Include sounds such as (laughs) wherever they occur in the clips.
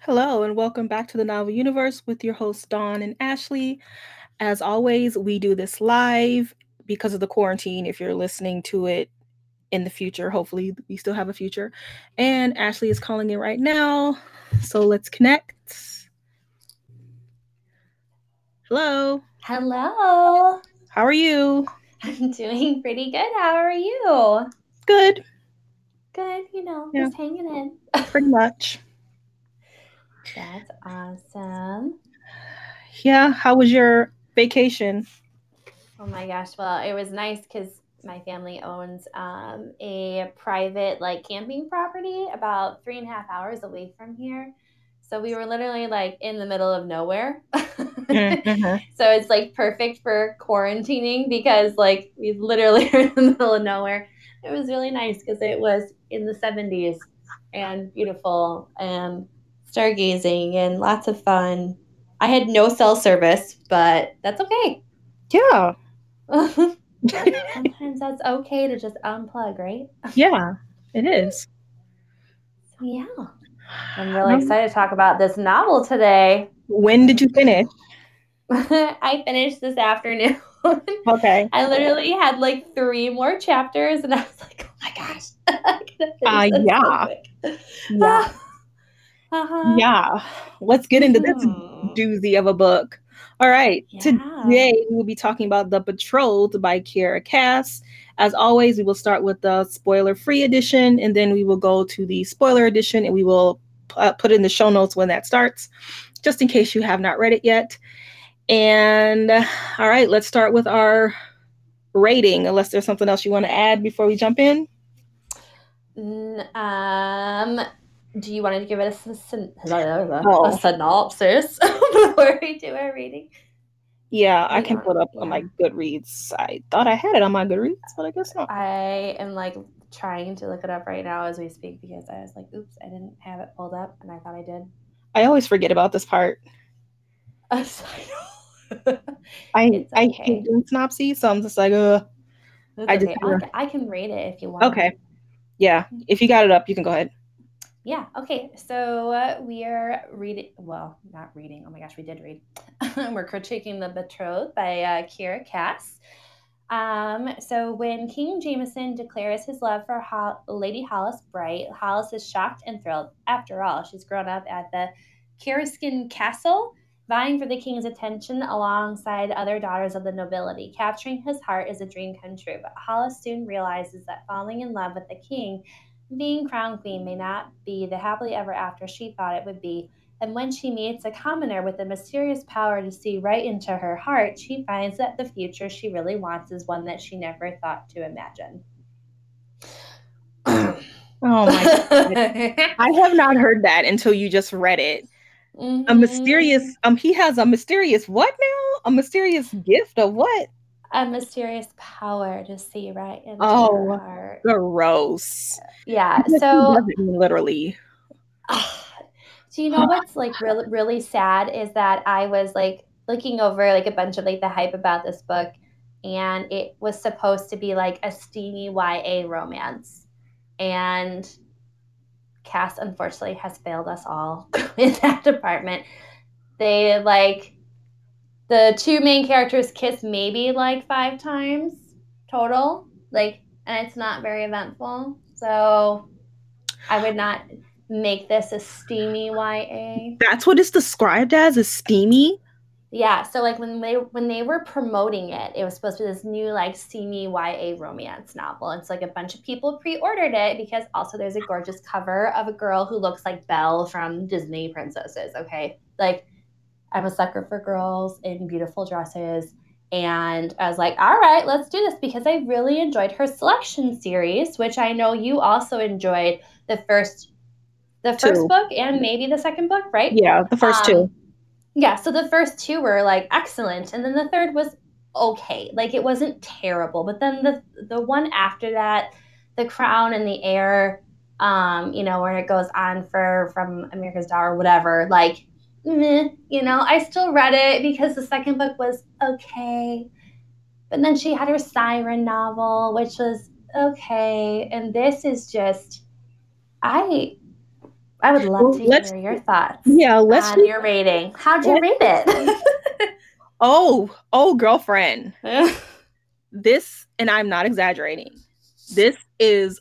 Hello, and welcome back to the Novel Universe with your hosts, Dawn and Ashley. As always, we do this live because of the quarantine. If you're listening to it in the future, hopefully, we still have a future. And Ashley is calling in right now. So let's connect. Hello. Hello. How are you? I'm doing pretty good. How are you? Good. Good, you know, Yeah. just hanging in. Pretty much. That's awesome. Yeah. How was your vacation? Oh my gosh. Well, it was nice because my family owns um, a private like camping property about three and a half hours away from here. So we were literally like in the middle of nowhere. Mhm. (laughs) so it's like perfect for quarantining because like we literally (laughs) are in the middle of nowhere. It was really nice because it was in the 70s and beautiful and stargazing and lots of fun. I had no cell service, but that's okay. Yeah. (laughs) Sometimes that's okay to just unplug, right? yeah, it is. Yeah. I'm really Um, excited to talk about this novel today. When did you finish? (laughs) I finished this afternoon. (laughs) Okay. I literally had like three more chapters, and I was like, "Oh my gosh, I gotta Uh, this so yeah. Quick." Yeah. uh-huh. Yeah. Let's get into this doozy of a book. All right. Yeah. Today we will be talking about The Betrothed by Kiera Cass. As always, we will start with the spoiler free edition and then we will go to the spoiler edition and we will uh, put in the show notes when that starts, just in case you have not read it yet. And uh, all right, let's start with our rating, unless there's something else you want to add before we jump in. Um, do you want to give it a, syn- (laughs) Oh. a synopsis (laughs) before we do our reading? Yeah, I can it up on my Goodreads. I thought I had it on my Goodreads, but I guess not. I am like trying to look it up right now as we speak because I was like, oops, I didn't have it pulled up and I thought I did. I always forget about this part. (laughs) I. I It's I okay. hate doing synopses, so I'm just like, uh, It's I just okay. I'll, I can read it if you want. okay, yeah. If you got it up, you can go ahead. Yeah. Okay. So uh, we are reading. Well, not reading. Oh my gosh, we did read. (laughs) We're critiquing the betrothed by uh, Kiera Cass. Um, so when King Jameson declares his love for Lady Hollis Bright, Hollis is shocked and thrilled. After all, she's grown up at the Keresken Castle, vying for the king's attention alongside other daughters of the nobility. Capturing his heart is a dream come true, but Hollis soon realizes that falling in love with the king being crown queen may not be the happily ever after she thought it would be. And when she meets a commoner with a mysterious power to see right into her heart, she finds that the future she really wants is one that she never thought to imagine. (clears throat) Oh my! I have not heard that until you just read it. A Mhm. mysterious um, he has a mysterious what now? A mysterious gift of what? A mysterious power to see right into Oh. her heart. Gross. Yeah. So literally. (sighs) Do you know what's like really really sad is that I was like looking over like a bunch of like the hype about this book and it was supposed to be like a steamy YA romance. And Cass unfortunately has failed us all (laughs) in that department. They like the two main characters kiss maybe like five times total. Like and it's not very eventful. So I would not make this a steamy YA. That's what it's described as, a steamy. Yeah, so like when they when they were promoting it, it was supposed to be this new like steamy YA romance novel. It's like a bunch of people pre-ordered it because also there's a gorgeous cover of a girl who looks like Belle from Disney princesses. Okay, like I'm a sucker for girls in beautiful dresses. And I was like, all right, let's do this because I really enjoyed her selection series, which I know you also enjoyed the first the first Two. book and maybe the second book, right? Yeah, the first two. Um, Yeah, so the first two were like excellent, and then the third was okay. Like it wasn't terrible, but then the the one after that, The Crown and the Heir, um, you know, where it goes on for from America's Daughter, whatever. Like, meh, you know, I still read it because the second book was okay, but then she had her Siren novel, which was okay, and this is just, I I would love well, to hear your thoughts. Yeah, let's on your rating. How'd you rate it? (laughs) oh, oh, girlfriend. (laughs) this, and I'm not exaggerating. This is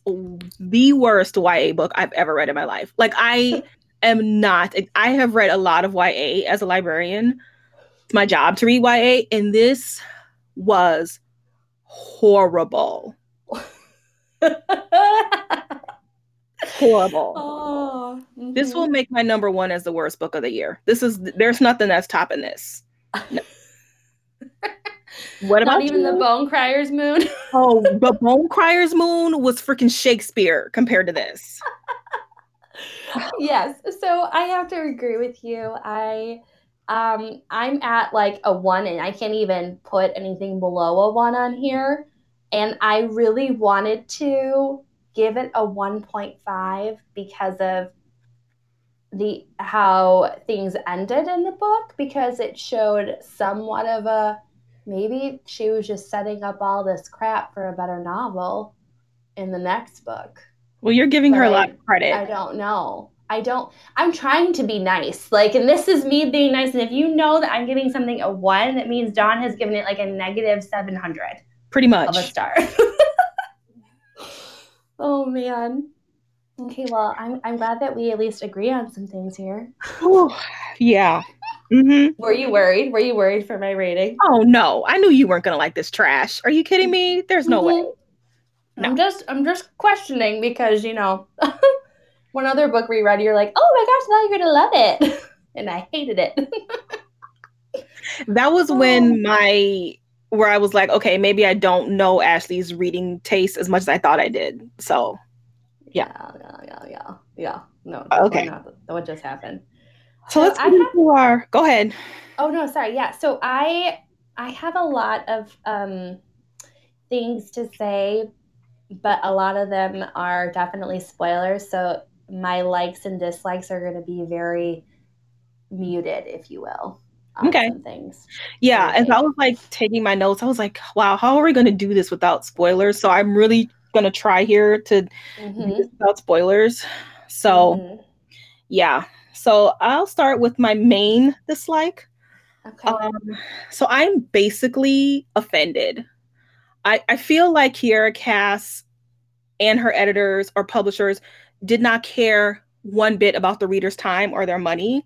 the worst YA book I've ever read in my life. Like I (laughs) am not. I have read a lot of YA as a librarian. It's my job to read YA, and this was horrible. (laughs) horrible. Oh, mm-hmm. This will make my number one as the worst book of the year. This is there's nothing that's topping this. No. (laughs) What about Not even you? the Bone Crier's Moon? oh, (laughs) the Bone Crier's Moon was freaking Shakespeare compared to this. Yes. So I have to agree with you. I um I'm at like a one and I can't even put anything below a one on here. And I really wanted to give it a 1.5 because of the how things ended in the book because it showed somewhat of a maybe she was just setting up all this crap for a better novel in the next book. Well, you're giving but her a lot of credit. I don't know. I don't. I'm trying to be nice. Like, and this is me being nice. And if you know that I'm giving something a one, that means Dawn has given it like a negative 700. Pretty much. Of a star. (laughs) oh, man. Okay, well, I'm, I'm glad that we at least agree on some things here. yeah. Mm-hmm. Were you worried? Were you worried for my rating? Oh no, I knew you weren't gonna like this trash. Are you kidding me? There's no mm-hmm. way. No. I'm just I'm just questioning because you know (laughs) one other book we read, you're like, oh my gosh, now you're gonna love it, (laughs) and I hated it. (laughs) that was when oh. my where I was like, okay, maybe I don't know Ashley's reading taste as much as I thought I did. So, yeah, yeah, yeah, yeah, yeah. No, okay, not, what just happened. So, let's get into our. Go ahead. Oh no, sorry. Yeah. So I I have a lot of um, things to say, but a lot of them are definitely spoilers. So my likes and dislikes are going to be very muted, if you will. Okay. Things. Yeah, as I was like taking my notes, I was like, "Wow, how are we going to do this without spoilers?" So I'm really going to try here to mm-hmm. without spoilers. So, mm-hmm. yeah. So I'll start with my main dislike. Okay. Um, so I'm basically offended. I, I feel like Kiera Cass and her editors or publishers did not care one bit about the reader's time or their money.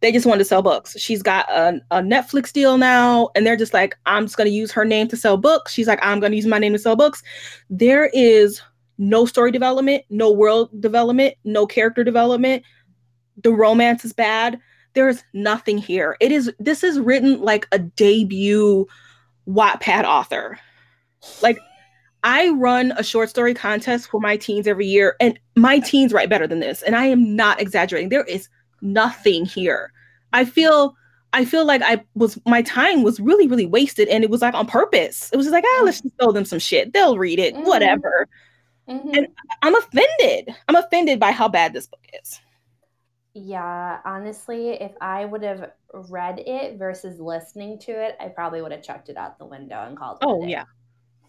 They just wanted to sell books. She's got a, a Netflix deal now, and they're just like, I'm just going to use her name to sell books. She's like, I'm going to use my name to sell books. There is no story development, no world development, no character development. The romance is bad. There's nothing here. It is, this is written like a debut Wattpad author. Like, I run a short story contest for my teens every year, and my teens write better than this. And I am not exaggerating. There is nothing here. I feel I feel like I was my time was really, really wasted and it was like on purpose. It was just like, ah, let's just throw them some shit. They'll read it, mm-hmm. whatever. Mm-hmm. And I'm offended. I'm offended by how bad this book is. Yeah, honestly, if I would have read it versus listening to it, I probably would have chucked it out the window and called it. Oh yeah.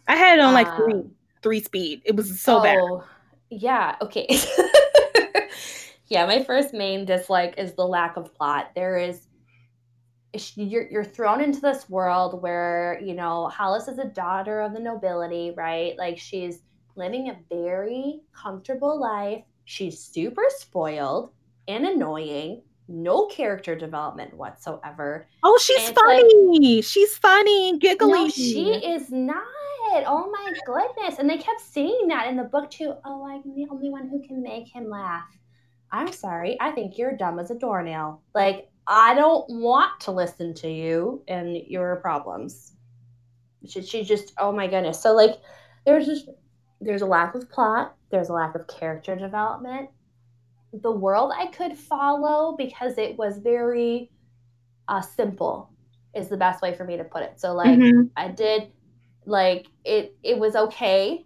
I had it on like um, three three speed. It was so oh, bad. Yeah. Okay. (laughs) yeah, my first main dislike is the lack of plot. There is you're you're thrown into this world where you know Hollis is a daughter of the nobility, right? Like she's living a very comfortable life. She's super spoiled and annoying. No character development whatsoever. Oh, she's and funny. Like, she's funny, giggly. No, she is not. Oh my goodness. And they kept saying that in the book too. Oh, I'm the only one who can make him laugh. I'm sorry. I think you're dumb as a doornail. Like, I don't want to listen to you and your problems. She, she just, oh my goodness. So, like, there's just, there's a lack of plot, there's a lack of character development. The world I could follow because it was very uh, simple, is the best way for me to put it. So, like, mm-hmm. I did like it it was okay.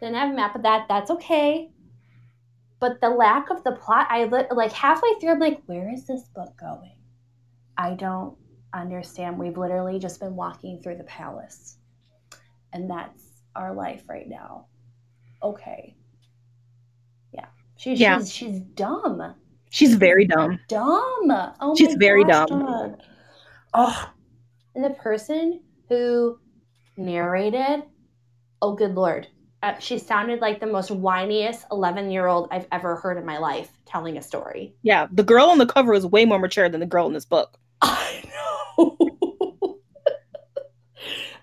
Didn't have a map of that. That's okay. But the lack of the plot, I li- like halfway through, I'm like, where is this book going? I don't understand. We've literally just been walking through the palace, and that's our life right now. Okay. Yeah, She, Yeah. She's she's dumb. She's very dumb. Dumb. Oh She's very gosh, dumb. Oh, and the person who narrated, oh good lord, uh, she sounded like the most whiniest eleven-year-old I've ever heard in my life telling a story. Yeah, the girl on the cover is way more mature than the girl in this book. (laughs) I know. (laughs)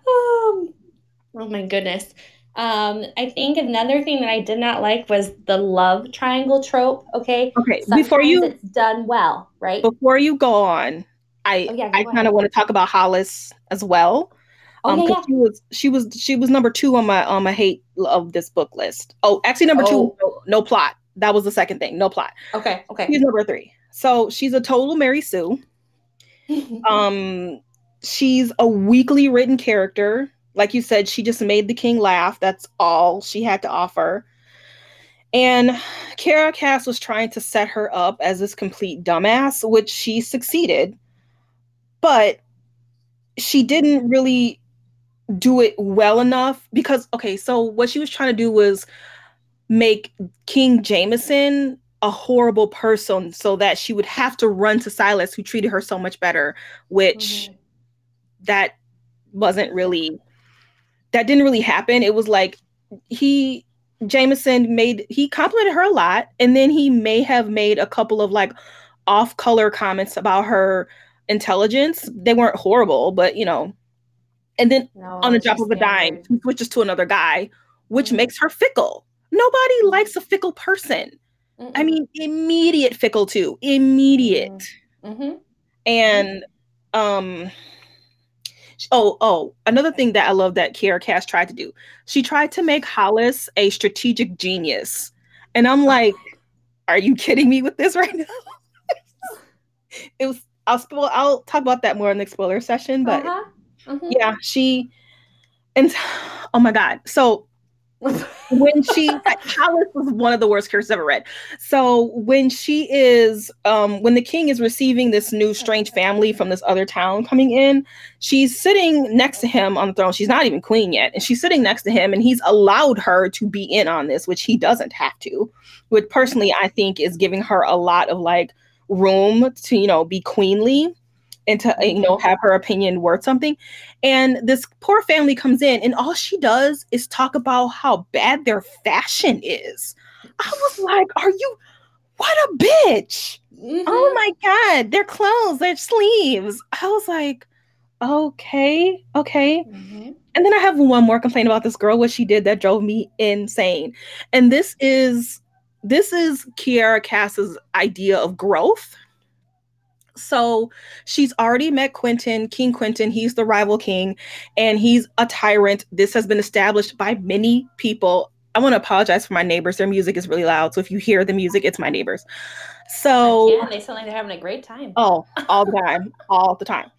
um, oh my goodness. Um, I think another thing that I did not like was the love triangle trope. Okay, Okay, Sometimes before you it's done well, right? before you go on, I Oh, yeah, go I kind of want to talk about Hollis as well. Oh Um, yeah, 'cause she was she was she was number two on my on my hate of this book list. Oh, actually number two, no, no plot. That was the second thing, no plot. Okay, okay. She's number three. So she's a total Mary Sue. (laughs) Um, she's a weakly written character. Like you said, she just made the king laugh. That's all she had to offer. And Kara Cass was trying to set her up as this complete dumbass, which she succeeded. But she didn't really do it well enough because, okay, so what she was trying to do was make King Jameson a horrible person so that she would have to run to Silas, who treated her so much better, which Mhm. that wasn't really that didn't really happen. It was like he Jameson made he complimented her a lot, and then he may have made a couple of like off color comments about her intelligence. They weren't horrible, but you know, and then No, on the drop of a dime, standard. he switches to another guy, which Mhm. makes her fickle. Nobody likes a fickle person. I Mm-mm. mean, immediate fickle too, immediate. Mhm. And um oh oh another thing that I love that Kiara Cass tried to do. She tried to make Hollis a strategic genius. And I'm like, are you kidding me with this right now? (laughs) it was I'll spoil I'll talk about that more in the spoiler session, but Uh-huh. Mhm. yeah, she and (sighs) oh my god. So when she (laughs) Hollis was one of the worst characters I've ever read. So when she is um when the king is receiving this new strange family from this other town coming in, she's sitting next to him on the throne. She's not even queen yet, and she's sitting next to him, and he's allowed her to be in on this, which he doesn't have to. Which personally I think is giving her a lot of like room to, you know, be queenly and to you know have her opinion worth something. And this poor family comes in, and all she does is talk about how bad their fashion is. I was like, Are you what a bitch? Mhm. Oh my God, their clothes, their sleeves. I was like, Okay, okay. Mhm. And then I have one more complaint about this girl, what she did that drove me insane. And this is this is Kiara Cass's idea of growth. So she's already met Quentin, King Quentin. He's the rival king, and he's a tyrant. This has been established by many people. I want to apologize for my neighbors. Their music is really loud. So if you hear the music, it's my neighbors. So Yeah, they sound like they're having a great time. Oh, all the time, (laughs) all the time.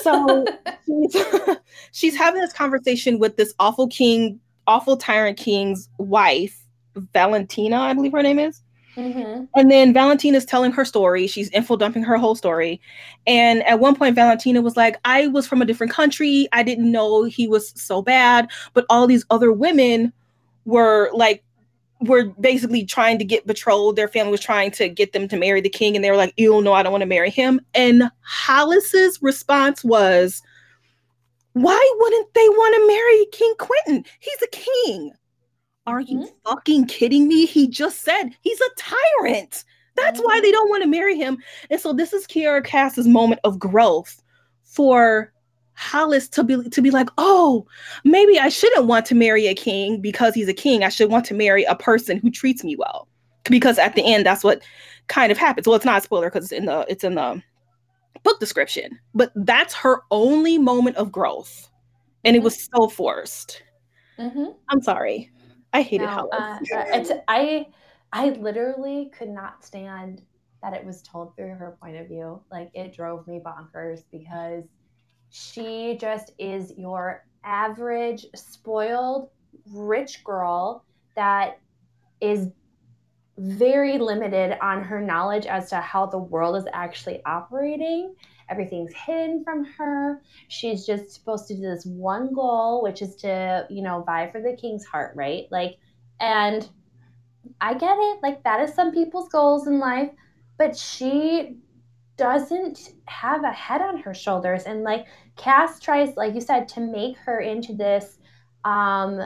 So she's, (laughs) she's having this conversation with this awful king, awful tyrant king's wife, Valentina, I believe her name is. Mhm. And then Valentina is telling her story. She's info dumping her whole story. And at one point, Valentina was like, I was from a different country. I didn't know he was so bad. But all these other women were like, were basically trying to get betrothed. Their family was trying to get them to marry the king. And they were like, ew, no, I don't want to marry him. And Hollis's response was, why wouldn't they want to marry King Quentin? He's a king. Are you fucking kidding me? He just said he's a tyrant. That's why they don't want to marry him. And so this is Kiara Cass's moment of growth for Hollis to be to be like, oh, maybe I shouldn't want to marry a king because he's a king. I should want to marry a person who treats me well. Because at the end, that's what kind of happens. Well, it's not a spoiler because it's in the it's in the book description. But that's her only moment of growth. And it Mhm. was so forced. Mhm. I'm sorry. I hated No, uh, uh, it's I I literally could not stand that it was told through her point of view. Like it drove me bonkers because she just is your average spoiled rich girl that is very limited on her knowledge as to how the world is actually operating. Everything's hidden from her. She's just supposed to do this one goal, which is to, you know, vie for the king's heart, right? Like, and I get it. Like that is some people's goals in life, but she doesn't have a head on her shoulders. And like Cass tries, like you said, to make her into this um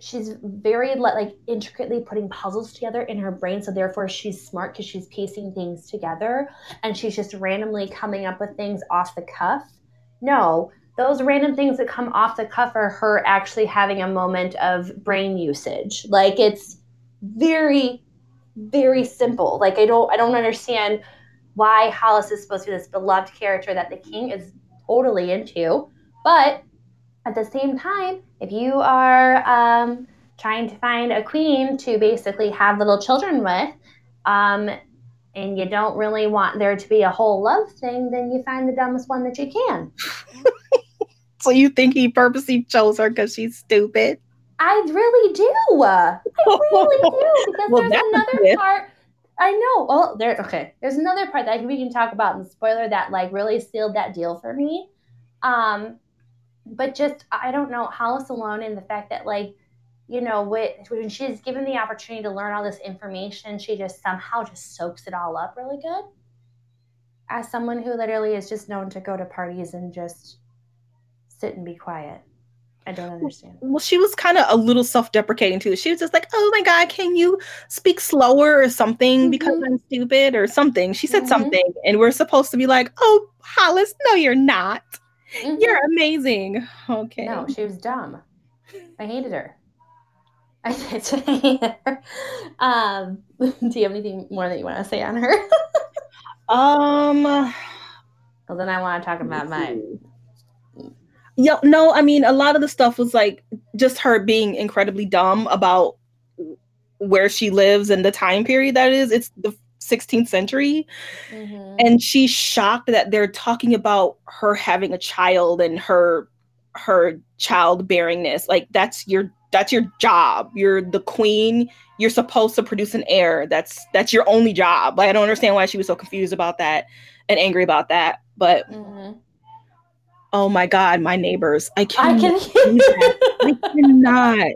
she's very like intricately putting puzzles together in her brain so therefore she's smart because she's piecing things together and she's just randomly coming up with things off the cuff. No those random things that come off the cuff are her actually having a moment of brain usage. Like it's very very simple. Like i don't i don't understand why hollis is supposed to be this beloved character that the king is totally into but at the same time, if you are um, trying to find a queen to basically have little children with, um, and you don't really want there to be a whole love thing, then you find the dumbest one that you can. (laughs) so you think he purposely chose her because she's stupid? I really do. I really do (laughs) because well, there's another part. I know. Well, there. Okay, there's another part that we can talk about in the spoiler that like really sealed that deal for me. Um, but just I don't know Hollis alone in the fact that like you know when she's given the opportunity to learn all this information, she just somehow just soaks it all up really good. As someone who literally is just known to go to parties and just sit and be quiet. I don't understand. Well, she was kind of a little self-deprecating too. She was just like, "Oh my god, can you speak slower or something mm-hmm. because I'm stupid or something?" She said mm-hmm. something, and we're supposed to be like, "Oh, Hollis, no, you're not." Mm-hmm. You're amazing. Okay. No, she was dumb. I hated her. I hated her. Um, (laughs) do you have anything more that you want to say on her? um. Well, then I want to talk about mine. Yeah, no, I mean, a lot of the stuff was like just her being incredibly dumb about where she lives and the time period that is. It's the 16th century. Mm-hmm. And she's shocked that they're talking about her having a child and her her childbearingness. Like that's your that's your job. You're the queen. You're supposed to produce an heir. That's that's your only job. Like I don't understand why she was so confused about that and angry about that. But mm-hmm. oh my god, my neighbors. I can't. I, can I cannot.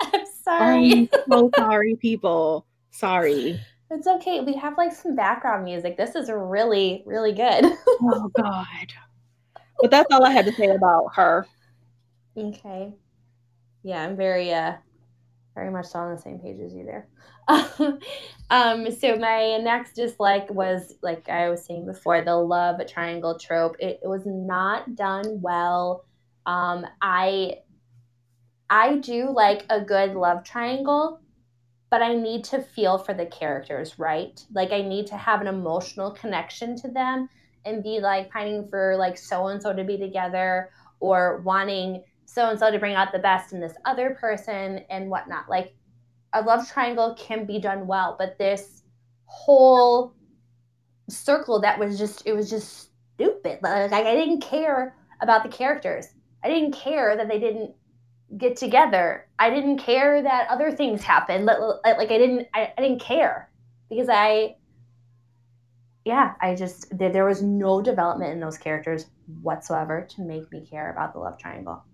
(laughs) I'm sorry. I'm so sorry, people. Sorry. It's okay. We have like some background music. This is really, really good. oh (laughs) God. But that's all I had to say about her. Okay. Yeah, I'm very uh very much on the same page as you there. (laughs) um, so my next dislike was like I was saying before, the love triangle trope. It, it was not done well. Um, I I do like a good love triangle, but I need to feel for the characters, right? Like I need to have an emotional connection to them and be like pining for like so and so to be together or wanting so and so to bring out the best in this other person and whatnot. Like a love triangle can be done well, but this whole circle that was just it was just stupid. Like I didn't care about the characters. I didn't care that they didn't get together. I didn't care that other things happened. Like I didn't I, I didn't care because I yeah, I just there, there was no development in those characters whatsoever to make me care about the love triangle.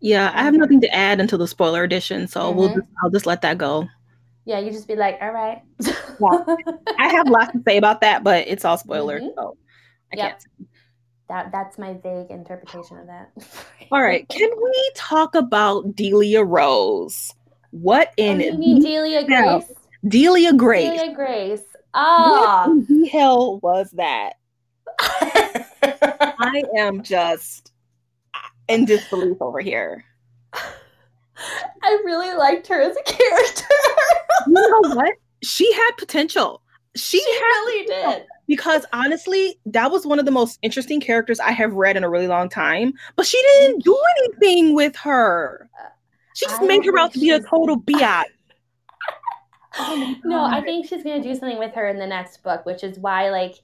Yeah, I have nothing to add until the spoiler edition, so mm-hmm. we'll just, I'll just let that go. Yeah, you just be like, all right. yeah. I have lots to say about that, but it's all spoiler, mm-hmm. so I yep. can't that that's my vague interpretation of that. (laughs) All right, can we talk about Delia Rose? What in oh, you Delia Grace? Delia Grace. Delia Grace. Ah, what the hell was that? (laughs) I am just in disbelief over here. I really liked her as a character. you know what? She had potential. She, she really did because honestly, that was one of the most interesting characters I have read in a really long time. But she didn't do anything with her. She just I made her out to be a total biatch. (laughs) oh no, I think she's gonna do something with her in the next book, which is why like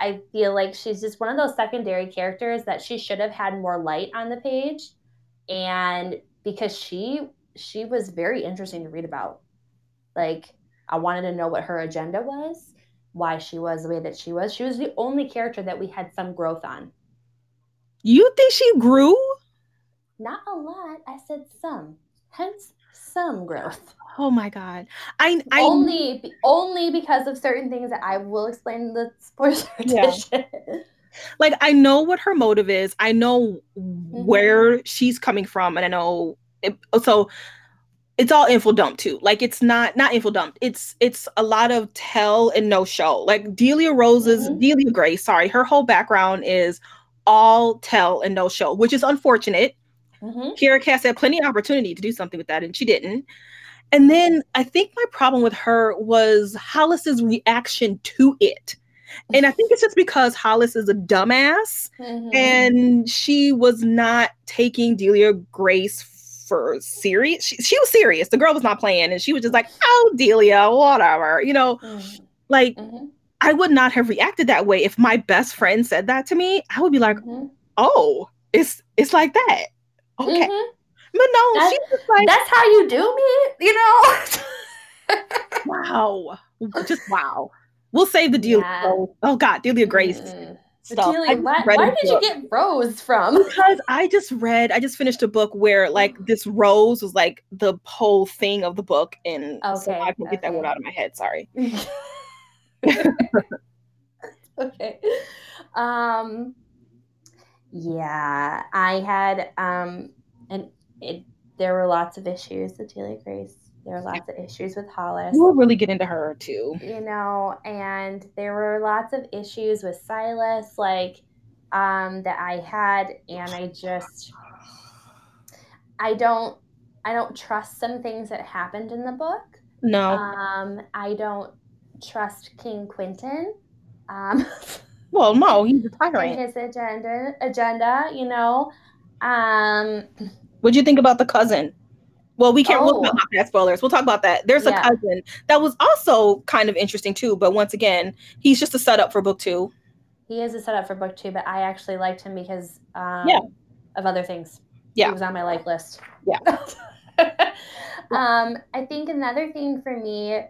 I feel like she's just one of those secondary characters that she should have had more light on the page. And because she she was very interesting to read about. Like I wanted to know what her agenda was why she was the way that she was. She was the only character that we had some growth on. You think she grew? Not a lot. I said some. Hence some growth. Oh my god. I, I only only because of certain things that I will explain in the spoiler (laughs) yeah. edition. Like I know what her motive is. I know mm-hmm. where she's coming from and I know it, so it's all info dump too. Like it's not not info dump. It's it's a lot of tell and no show. Like Delia Rose's mm-hmm. Delia Grace, sorry, her whole background is all tell and no show, which is unfortunate. Mm-hmm. Kiera Cass had plenty of opportunity to do something with that, and she didn't. And then I think my problem with her was Hollis's reaction to it. And I think it's just because Hollis is a dumbass mm-hmm. and she was not taking Delia Grace for serious. She, she, was serious. The girl was not playing and she was just like, oh, Delia, whatever. You know, mm-hmm. like mm-hmm. I would not have reacted that way if my best friend said that to me. I would be like, mm-hmm. oh, it's it's like that. Okay. Mm-hmm. But no, that's, she's like, that's how you do me, you know? (laughs) wow. Just wow. We'll save the deal. Yeah. Oh, oh, God, Delia Grace. Mm. Stuff. Why, why did you get Rose from? Because I just read, I just finished a book where like (laughs) this Rose was like the whole thing of the book, and okay, so I can okay. get that one out of my head. Sorry. (laughs) okay. Um. Yeah, I had um, and it, there were lots of issues with Delia Grace. There were lots of issues with Hollis. We'll really get into her too. You know, and there were lots of issues with Silas, like um, that I had, and I just I don't I don't trust some things that happened in the book. No. Um, I don't trust King Quentin. Um, (laughs) well, no, he's a tyrant. His agenda, agenda, you know. Um, What'd you think about the cousin? Well, we can't oh. look about that spoilers. We'll talk about that. There's yeah. a cousin that was also kind of interesting too, but once again, he's just a setup for book two. He is a setup for book two, but I actually liked him because um, yeah. of other things. Yeah, he was on my like list. Yeah. (laughs) um, I think another thing for me,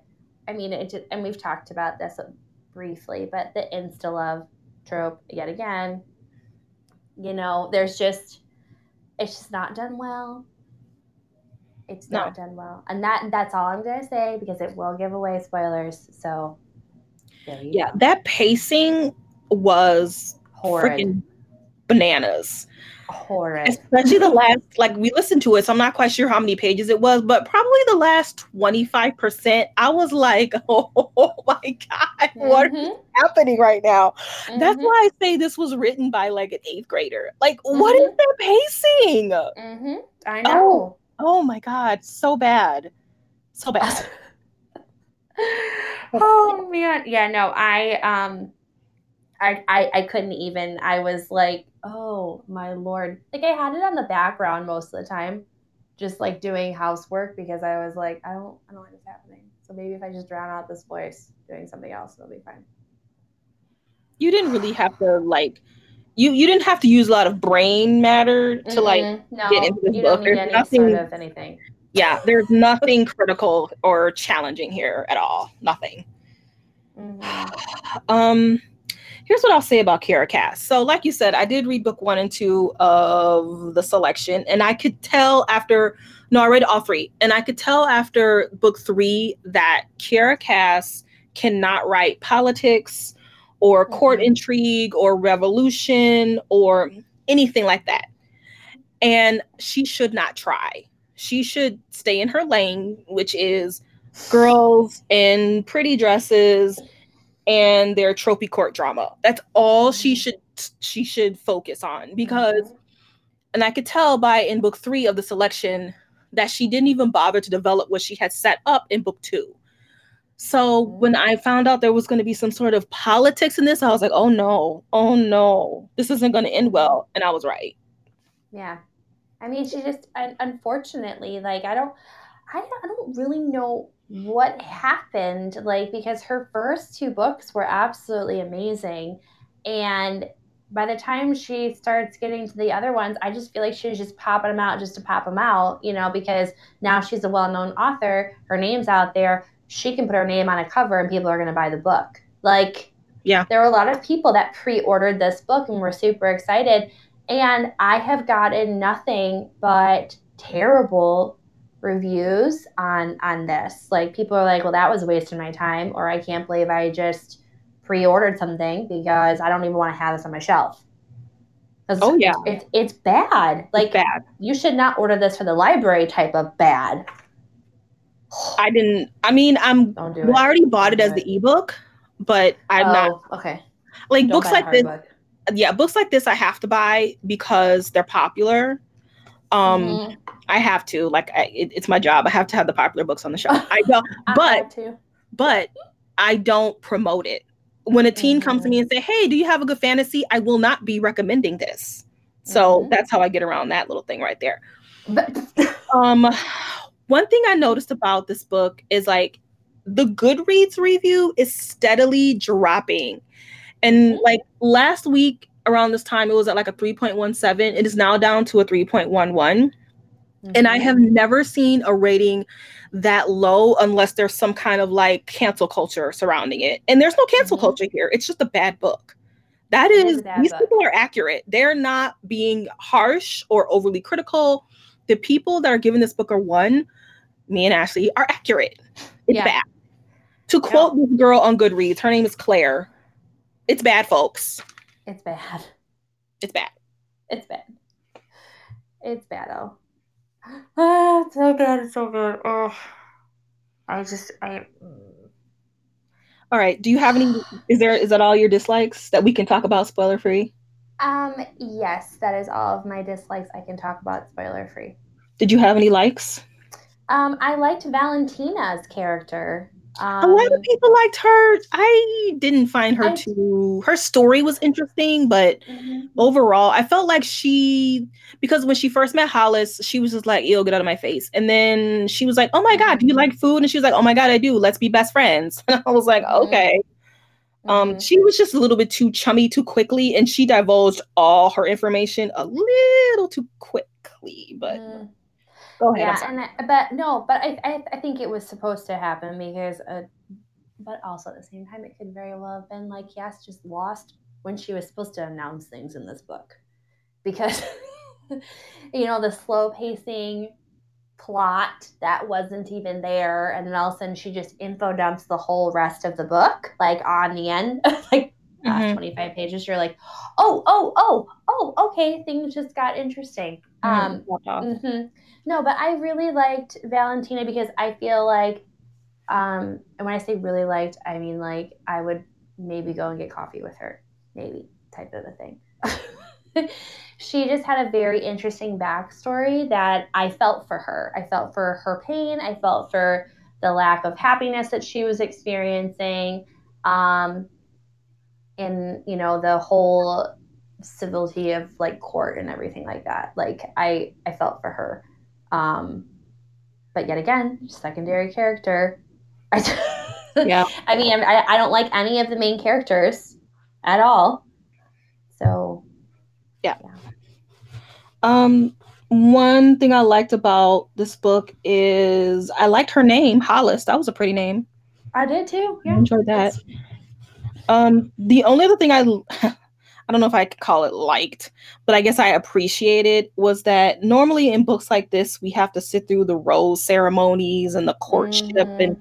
I mean, it just, and we've talked about this briefly, but the insta love trope yet again. You know, there's just it's just not done well. It's not no. done well, and that that's all I'm gonna say because it will give away spoilers. So, yeah, go. that pacing was freaking bananas horrid. Especially the last, like we listened to it, so I'm not quite sure how many pages it was, but probably the last 25%. I was like, (laughs) oh, my God, mm-hmm. what is mm-hmm. happening right now? Mm-hmm. That's why I say this was written by like an eighth grader. Like, mm-hmm. what is mm-hmm. that pacing? Mm-hmm. I know. Oh, oh my God, so bad. So (laughs) bad. (laughs) oh man. Yeah, no, I um I, I I couldn't even. I was like, oh my lord. Like I had it on the background most of the time, just like doing housework because I was like, I don't I don't like this happening. So maybe if I just drown out this voice doing something else, it'll be fine. You didn't really have to like you you didn't have to use a lot of brain matter to mm-hmm. like no, get into this book. There's nothing sort of anything. Yeah, there's nothing critical or challenging here at all. Nothing. Mm-hmm. (sighs) Um here's what I'll say about Kiera Cass. So, like you said, I did read book one and two of the selection, and I could tell after no, I read all three, and I could tell after book three that Kiera Cass cannot write politics or court mm-hmm. intrigue or revolution or anything like that. And she should not try. She should stay in her lane, which is girls in pretty dresses and their trophy court drama. That's all she mm-hmm. should she should focus on because mm-hmm. and I could tell by in book 3 of the selection that she didn't even bother to develop what she had set up in book 2. So when I found out there was going to be some sort of politics in this, I was like, "Oh no. Oh no. This isn't going to end well." And I was right. Yeah. I mean, she just unfortunately like I don't I don't, I don't really know what happened like because her first two books were absolutely amazing and by the time she starts getting to the other ones i just feel like she's just popping them out just to pop them out you know because now she's a well-known author her name's out there she can put her name on a cover and people are going to buy the book like yeah there were a lot of people that pre-ordered this book and were super excited and i have gotten nothing but terrible reviews on on this. Like people are like, "Well, that was a waste of my time," or "I can't believe I just pre-ordered something because I don't even want to have this on my shelf." Oh yeah, it's it's bad. Like it's bad. You should not order this for the library type of bad. I didn't. I mean, I'm. Do well. I already bought it as the ebook, but I'm oh, not okay. like Don't books like this. book. Yeah, books like this I have to buy because they're popular. Um, Mhm. I have to. Like, I, it, it's my job. I have to have the popular books on the shelf. I don't. (laughs) But to. but I don't promote it. When a teen comes to me and say, "Hey, do you have a good fantasy?" I will not be recommending this. So Mhm. that's how I get around that little thing right there. But, Um, one thing I noticed about this book is like the Goodreads review is steadily dropping, and Mhm. like last week around this time, it was at like a three point one seven. It is now down to a three point one one. And I Mhm. have never seen a rating that low unless there's some kind of like cancel culture surrounding it. And there's no cancel Mhm. culture here. It's just a bad book. That It is is, these book. people are accurate. They're not being harsh or overly critical. The people that are giving this book a one, me and Ashley, are accurate. It's Yeah. bad. To quote this girl on Goodreads, her name is Claire. It's bad, folks. it's bad. It's bad. It's bad. It's bad. Oh, ah, it's so good. It's so good. Oh, I just I. All right. Do you have any? Is there? Is that all your dislikes that we can talk about spoiler free? Um. Yes, that is all of my dislikes. I can talk about spoiler free. Did you have any likes? Um, I liked Valentina's character. Um, a lot of people liked her. I didn't find her I- too. Her story was interesting, but mhm. overall, I felt like she because when she first met Hollis, she was just like, "Ew, get out of my face." And then she was like, "Oh my god, do you like food?" And she was like, "Oh my god, I do. Let's be best friends." (laughs) And I was like, Mhm. "Okay." Um, Mhm. she was just a little bit too chummy too quickly, and she divulged all her information a little too quickly. But Mm. go ahead. Yeah, and I, but no, but I, I I think it was supposed to happen because, uh, but also at the same time, it could very well have been like yes, just lost when she was supposed to announce things in this book, because (laughs) you know the slow pacing plot that wasn't even there, and then all of a sudden she just info dumps the whole rest of the book like on the end, (laughs) like Mhm. twenty five pages. You're like, oh oh oh oh okay, things just got interesting. Um, Mhm. Walked off. hmm No, but I really liked Valentina because I feel like, um, and when I say really liked, I mean like I would maybe go and get coffee with her, maybe type of a thing. (laughs) (laughs) she just had a very interesting backstory that I felt for her. I felt for her pain. I felt for the lack of happiness that she was experiencing, um, and you know the whole civility of like court and everything like that. Like I I felt for her. Um but yet again, secondary character. I, (laughs) Yeah. I mean, I, I don't like any of the main characters at all. So, Um, one thing I liked about this book is I liked her name, Hollis. That was a pretty name. I did too. I Yeah. enjoyed that. Um, the only other thing I, (laughs) I don't know if I could call it liked, but I guess I appreciated was that normally in books like this we have to sit through the rose ceremonies and the courtship, and Mhm.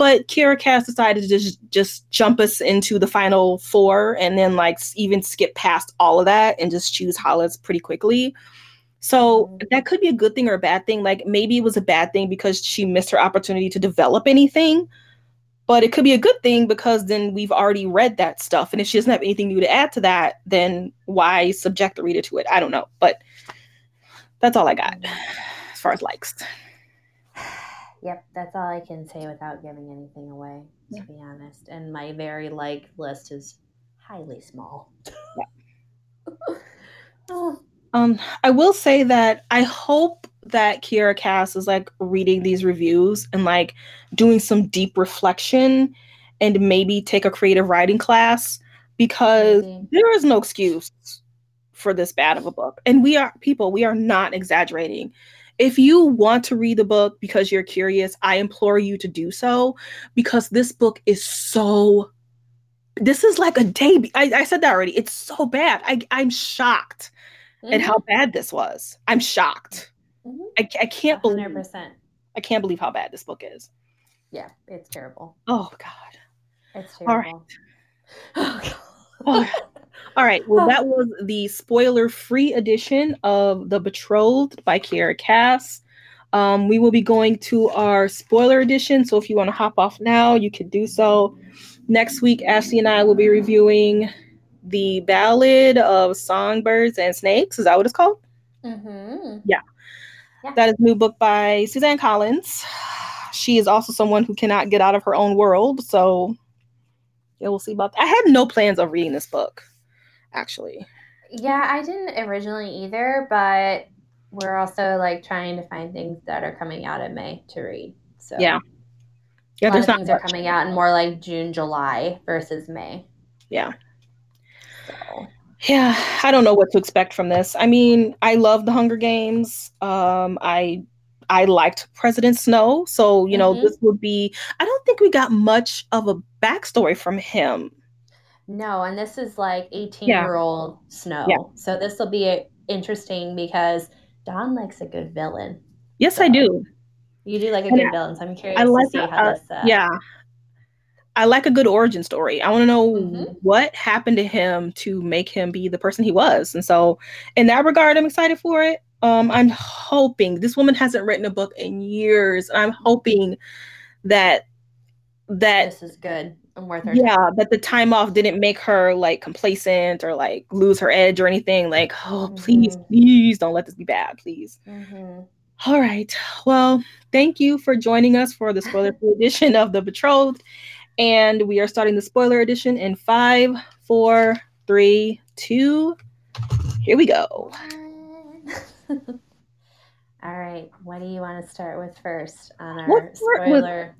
But Kiera Cass decided to just just jump us into the final four and then like even skip past all of that and just choose Hollis pretty quickly. So Mhm. that could be a good thing or a bad thing. Like maybe it was a bad thing because she missed her opportunity to develop anything, but it could be a good thing because then we've already read that stuff. And if she doesn't have anything new to add to that, then why subject the reader to it? I don't know. But that's all I got as far as likes. Yep, that's all I can say without giving anything away, to be honest. And my very like list is highly small. Oh, (laughs) Um, I will say that I hope that Kiera Cass is like reading these reviews and like doing some deep reflection and maybe take a creative writing class because Maybe. there is no excuse for this bad of a book. And we are people, we are not exaggerating. If you want to read the book because you're curious, I implore you to do so because this book is so this is like a day. I, I said that already. It's so bad. I, I'm shocked at Mhm. how bad this was. I'm shocked. Mhm. I, I can't believe. 100%. I can't believe how bad this book is. Yeah, it's terrible. Oh God. It's terrible. All right. (laughs) Oh, All right. Well, that was the spoiler-free edition of The Betrothed by Kiera Cass. Um, we will be going to our spoiler edition. So if you want to hop off now, you can do so. Next week, Ashley and I will be reviewing the Ballad of Songbirds and Snakes. Is that what it's called? Mm-hmm. Yeah. Yeah. That is a new book by Suzanne Collins. She is also someone who cannot get out of her own world. So yeah, we'll see about that. I had no plans of reading this book, actually. Yeah, I didn't originally either, but we're also like trying to find things that are coming out in May to read. So Yeah. Yeah, there's things are coming out in more like June, July versus May. Yeah. So Yeah, I don't know what to expect from this. I mean, I love the Hunger Games. Um, I I liked President Snow, so you know Mhm. this would be. I don't think we got much of a backstory from him. No, and this is like 18 Yeah. year old Snow. Yeah. So this will be interesting because Dawn likes a good villain. Yes, I do. You do like a And good villain, so I'm curious I like to see that, how this. Uh, Yeah, I like a good origin story. I want to know Mhm. what happened to him to make him be the person he was, and so in that regard, I'm excited for it. Um, I'm hoping this woman hasn't written a book in years, and I'm hoping that that this is good worth our yeah time. that the time off didn't make her like complacent or like lose her edge or anything like oh please Mhm. please don't let this be bad please Mhm. all right well thank you for joining us for the spoiler edition of the betrothed and we are starting the spoiler edition in five four three two here we go (laughs) All right. What do you want to start with first on our Let's with- spoiler?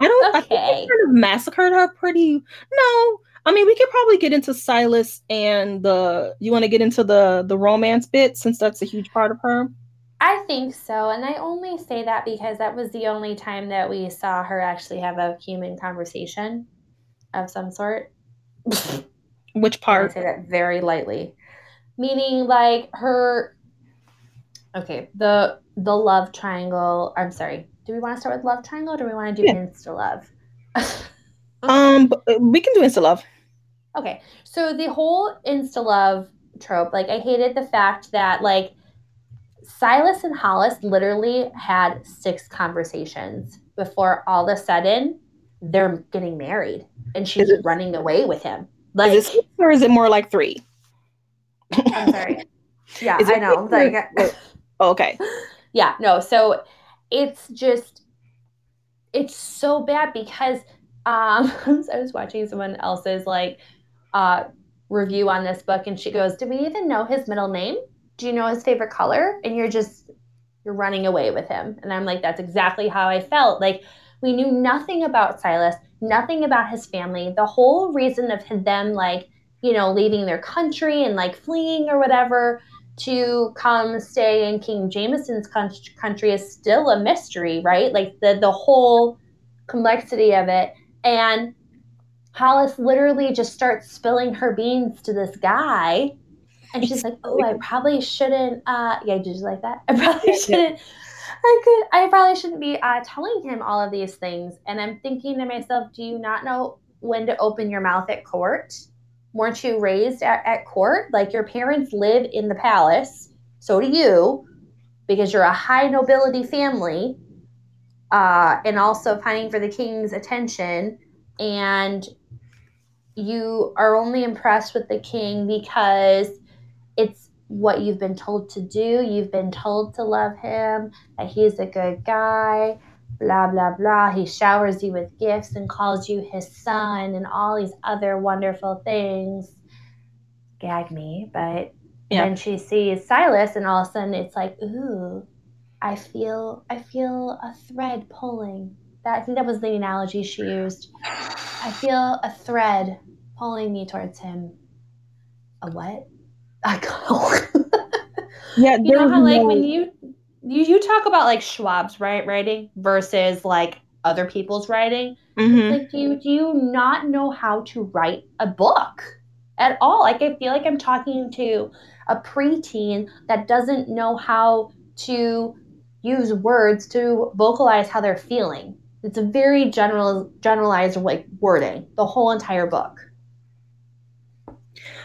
I don't I think Okay. kind of massacred her pretty no i mean we could probably get into silas and the you want to get into the the romance bit since that's a huge part of her I think so. And I only say that because that was the only time that we saw her actually have a human conversation of some sort. which part? I say that very lightly. Meaning like her okay, the the love triangle. I'm sorry. Do we want to start with love triangle or do we want to do Yeah. insta love? (laughs) um we can do insta love Okay, so the whole insta love trope, like I hated the fact that like Silas and Hollis literally had six conversations before all of a sudden they're getting married and she's it- running away with him. Like, is it or is it more like three I'm sorry. (laughs) Yeah, I know. Like, (laughs) Oh, okay yeah, no. So it's just, it's so bad because um, (laughs) I was watching someone else's like uh, review on this book, and she goes, "Do we even know his middle name? Do you know his favorite color?" And you're just you're running away with him, and I'm like, that's exactly how I felt. Like we knew nothing about Silas, nothing about his family. The whole reason of them like you know leaving their country and like fleeing or whatever to come stay in King Jameson's country is still a mystery, right? Like the the whole complexity of it. And Hollis literally just starts spilling her beans to this guy. And she's like, "Oh, I probably shouldn't. Uh, yeah, did you like that? I probably (laughs) shouldn't. I could. I probably shouldn't be uh, telling him all of these things." And I'm thinking to myself, "Do you not know when to open your mouth at court? Weren't you raised at, at court? Like your parents live in the palace, so do you, because you're a high nobility family, uh, and also fighting for the king's attention, and you are only impressed with the king because it's what you've been told to do. You've been told to love him, that he's a good guy, blah, blah, blah. He showers you with gifts and calls you his sun and all these other wonderful things. Gag me, but Yeah. then she sees Silas and all of a sudden it's like, ooh, I feel I feel a thread pulling. That I think that was the analogy she used. I feel a thread pulling me towards him. A what? (laughs) I don't (laughs) yeah You know how was like no- when you you you talk about like Schwab's right writing versus like other people's writing. Mhm. Like do you do you not know how to write a book at all? Like I feel like I'm talking to a preteen that doesn't know how to use words to vocalize how they're feeling. It's a very general generalized like wording, the whole entire book.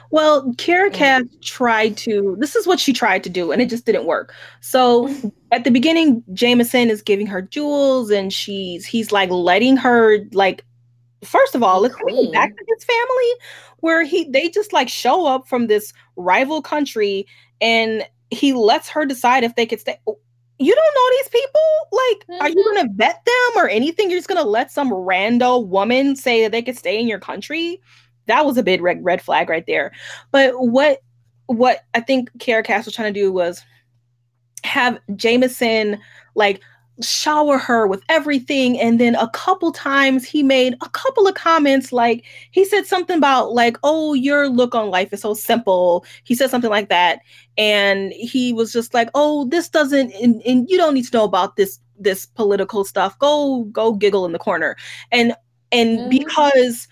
Well, Kiera Cass tried to, this is what she tried to do, and it just didn't work. So at the beginning, Jameson is giving her jewels, and she's, he's like letting her, like, first of all, let's go back to his family where he, they just like show up from this rival country and he lets her decide if they could stay. You don't know these people? Like, mm-hmm. are you mm-hmm. gonna vet them or anything? You're just gonna let some rando woman say that they could stay in your country? That was a big red, red flag right there. But what what I think Kiera Cass was trying to do was have Jameson like shower her with everything. And then a couple times he made a couple of comments like he said something about like oh your look on life is so simple. He said something like that. And he was just like oh this doesn't and, and you don't need to know about this this political stuff. Go go giggle in the corner. And and mm-hmm. because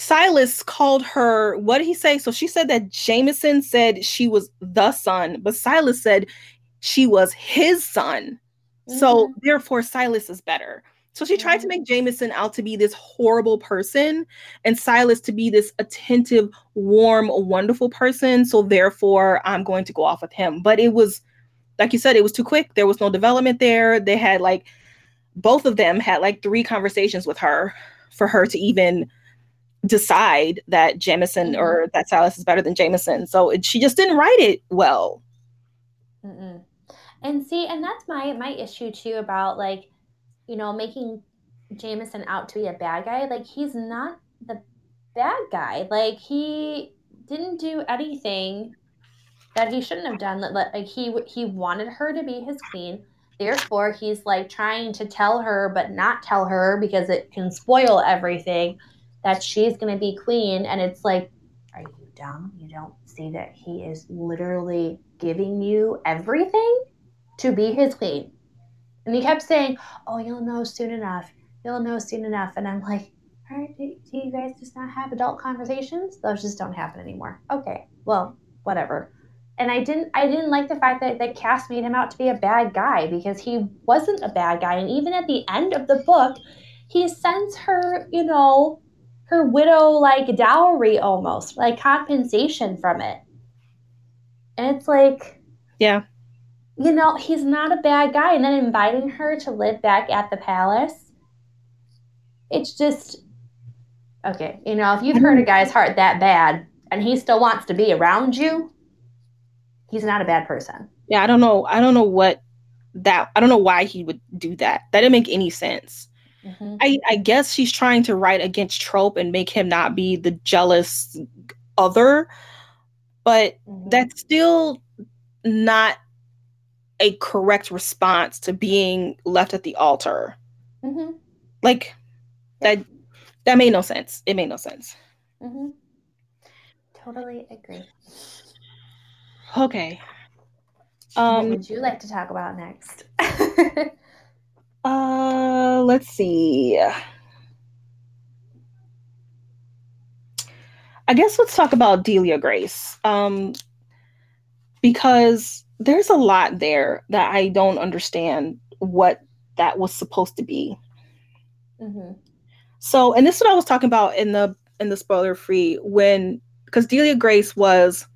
Silas called her, what did he say? So she said that Jameson said she was the sun, but Silas said she was his sun. Mm-hmm. So therefore, Silas is better. So she tried to mm-hmm. make Jameson out to be this horrible person and Silas to be this attentive, warm, wonderful person. So therefore, I'm going to go off with him. But it was, like you said, it was too quick. There was no development there. They had like, both of them had like three conversations with her for her to even decide that Jameson mm-hmm. or that Silas is better than Jameson. So it, she just didn't write it well. Mm-mm. And see, and that's my my issue too about like, you know, making Jameson out to be a bad guy. Like he's not the bad guy. Like he didn't do anything that he shouldn't have done. Like he he wanted her to be his queen. Therefore, he's like trying to tell her, but not tell her because it can spoil everything that she's going to be queen. And it's like, are you dumb? You don't see that he is literally giving you everything to be his queen. And he kept saying, Oh, you'll know soon enough. You'll know soon enough. And I'm like, All right, do, do you guys just not have adult conversations? Those just don't happen anymore. Okay, well, whatever. And I didn't I didn't like the fact that, that Cass made him out to be a bad guy because he wasn't a bad guy. And even at the end of the book, he sends her, you know, her widow like dowry almost, like compensation from it. And it's like, yeah, you know, he's not a bad guy. And then inviting her to live back at the palace, it's just okay. You know, if you've hurt a guy's heart that bad and he still wants to be around you, he's not a bad person. Yeah, I don't know. I don't know what that, I don't know why he would do that. That didn't make any sense. Mm-hmm. I, I guess she's trying to write against trope and make him not be the jealous other, but mm-hmm. that's still not a correct response to being left at the altar. Mm-hmm. Like that that made no sense. It made no sense. Mm-hmm. Totally agree. Okay. Um, what would you like to talk about next? (laughs) Uh, let's see. I guess let's talk about Delia Grace. Um, because there's a lot there that I don't understand what that was supposed to be. Mm-hmm. So, and this is what I was talking about in the in the spoiler free when because Delia Grace was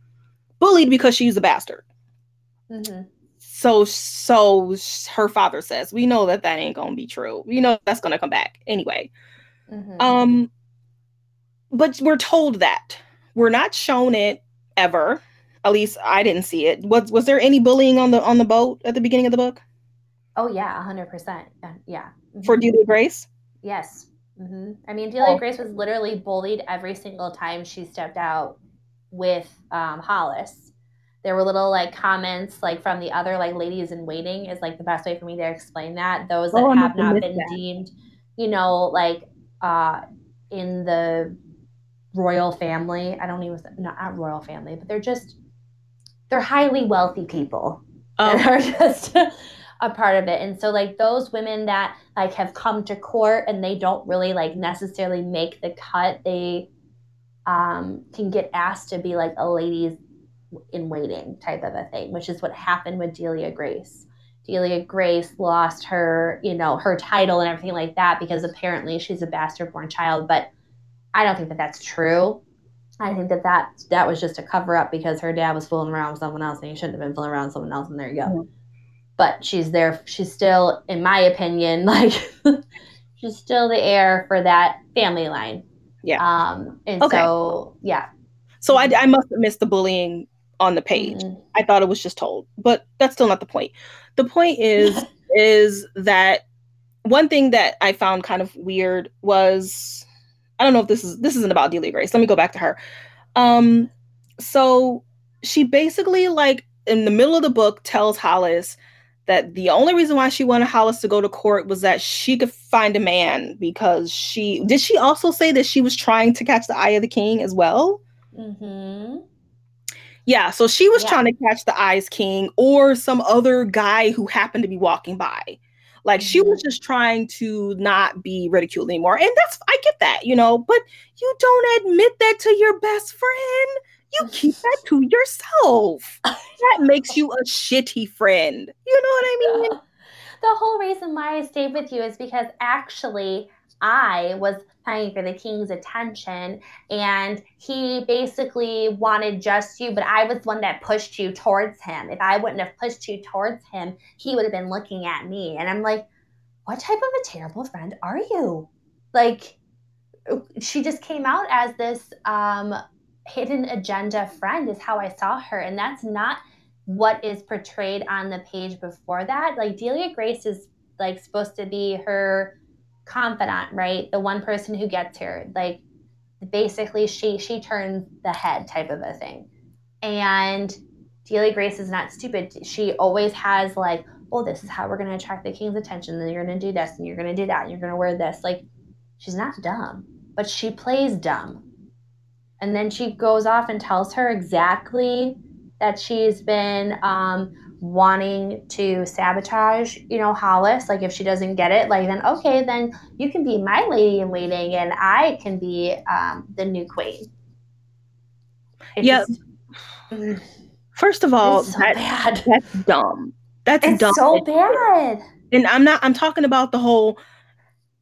bullied because she's a bastard. Mm-hmm so so her father says we know that that ain't gonna be true. We know that's gonna come back. Anyway mm-hmm. um but we're told that. We're not shown it ever. At least i didn't see it. Was was there any bullying on the on the boat at the beginning of the book? Oh yeah 100% yeah. Mm-hmm. for delia grace? Yes. Mm-hmm. i mean delia oh. grace was literally bullied every single time she stepped out with um, hollis there were little like comments like from the other like ladies in waiting is like the best way for me to explain that those that oh, have not been that. deemed you know like uh in the royal family i don't even not royal family but they're just they're highly wealthy people oh. that are (laughs) just a part of it and so like those women that like have come to court and they don't really like necessarily make the cut they um can get asked to be like a ladies in waiting type of a thing, which is what happened with Delia Grace. Delia Grace lost her, you know, her title and everything like that because apparently she's a bastard born child. But I don't think that that's true. I think that that, that was just a cover up because her dad was fooling around with someone else and he shouldn't have been fooling around with someone else. And there you go. Mm-hmm. But she's there. She's still, in my opinion, (laughs) like she's still the heir for that family line. Yeah. Um, and okay. so, yeah. So I, I must have missed the bullying on the page. Mm-hmm. I thought it was just told, but that's still not the point. The point is, is that one thing that I found kind of weird was I don't know if this is this isn't about Delia Grace. Let me go back to her. Um, so she basically like in the middle of the book tells Hollis that the only reason why she wanted Hollis to go to court was that she could find a man because she did she also say that she was trying to catch the eye of the king as well? Mm-hmm. Yeah, so she was yeah. trying to catch the eyes king or some other guy who happened to be walking by. Like she was mm-hmm. just trying to not be ridiculed anymore. And that's I get that, you know, but you don't admit that to your best friend. You keep that to yourself. that (laughs) makes you a shitty friend. You know what I mean? The whole reason why I stayed with you is because actually I was playing for the king's attention and he basically wanted just you but i was one that pushed you towards him. If i wouldn't have pushed you towards him he would have been looking at me. And i'm like what type of a terrible friend are you? Like she just came out as this um, hidden agenda friend is how i saw her. And that's not what is portrayed on the page before that. Like delia grace is like supposed to be her confidant, right? The one person who gets her, like basically she she turns the head type of a thing. And Delia Grace is not stupid. She always has like, oh, this is how we're gonna attract the king's attention. Then you're gonna do this, and you're gonna do that, and you're gonna wear this. Like, she's not dumb, but she plays dumb. And then she goes off and tells her exactly that she's been um, wanting to sabotage, you know, Hollis. Like if she doesn't get it, like then okay, then you can be my lady in waiting, and I can be um, the new queen. Yeah. (sighs) First of all, so that, that's dumb. That's it's dumb. so bad. And I'm not. I'm talking about the whole.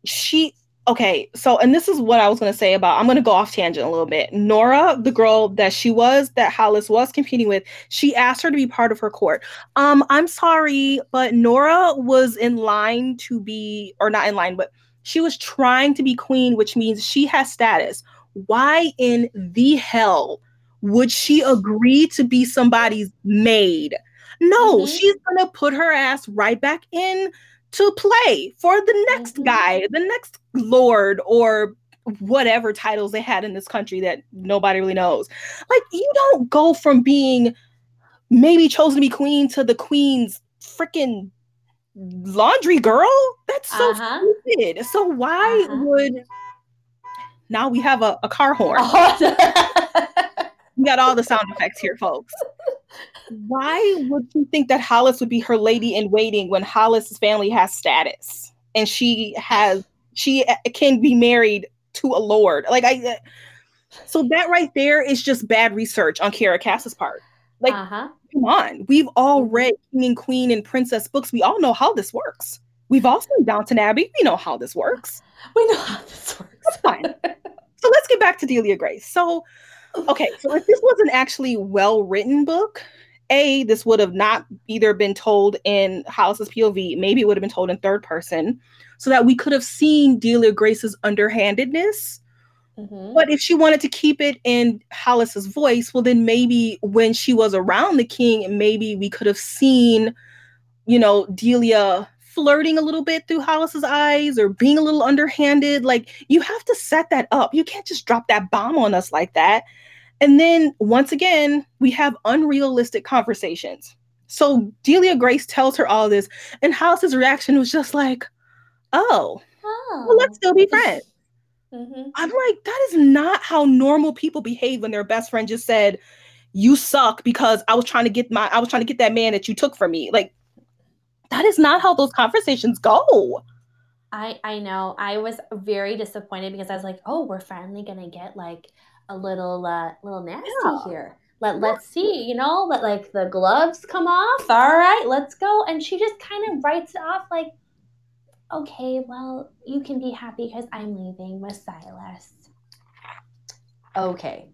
She okay, so and this is what I was going to say about I'm going to go off tangent a little bit. Nora, the girl that she was that Hollis was competing with, she asked her to be part of her court. Um I'm sorry, but Nora was in line to be or not in line, but she was trying to be queen, which means she has status. Why in the hell would she agree to be somebody's maid? No, mm-hmm. she's going to put her ass right back in to play for the next mm-hmm. guy, the next lord or whatever titles they had in this country that nobody really knows. Like you don't go from being maybe chosen to be queen to the queen's freaking laundry girl. That's so uh-huh. stupid. So why uh-huh. would now we have a, a car horn? (laughs) we got all the sound effects here, folks why would you think that Hollis would be her lady in waiting when Hollis's family has status and she has she can be married to a lord? Like I, so that right there is just bad research on Kiera Cass's part. Like, uh-huh. come on, we've all mm-hmm. read King and Queen and Princess books. We all know how this works. We've all seen Downton Abbey. We know how this works. (laughs) We know how this works. fine. so let's get back to Delia Grace. So, okay, so if this was an actually well written book, a this would have not either been told in Hollis's POV, maybe it would have been told in third person, so that we could have seen Delia Grace's underhandedness. Mm-hmm. But if she wanted to keep it in Hollis's voice, well, then maybe when she was around the king, maybe we could have seen, you know, Delia flirting a little bit through Hollis's eyes or being a little underhanded. Like you have to set that up. You can't just drop that bomb on us like that. And then once again, we have unrealistic conversations. So Delia Grace tells her all this, and Hollis's reaction was just like, oh, oh. Well, let's still be friends. Mm-hmm. I'm like, that is not how normal people behave when their best friend just said, you suck because I was trying to get my I was trying to get that man that you took from me. Like that is not how those conversations go. I I know. I was very disappointed because I was like, "Oh, we're finally going to get like a little uh, little nasty yeah. here. let let's see, you know, let like the gloves come off. All right, let's go. And she just kind of writes it off like, okay, well, you can be happy because I'm leaving with Silas. Okay.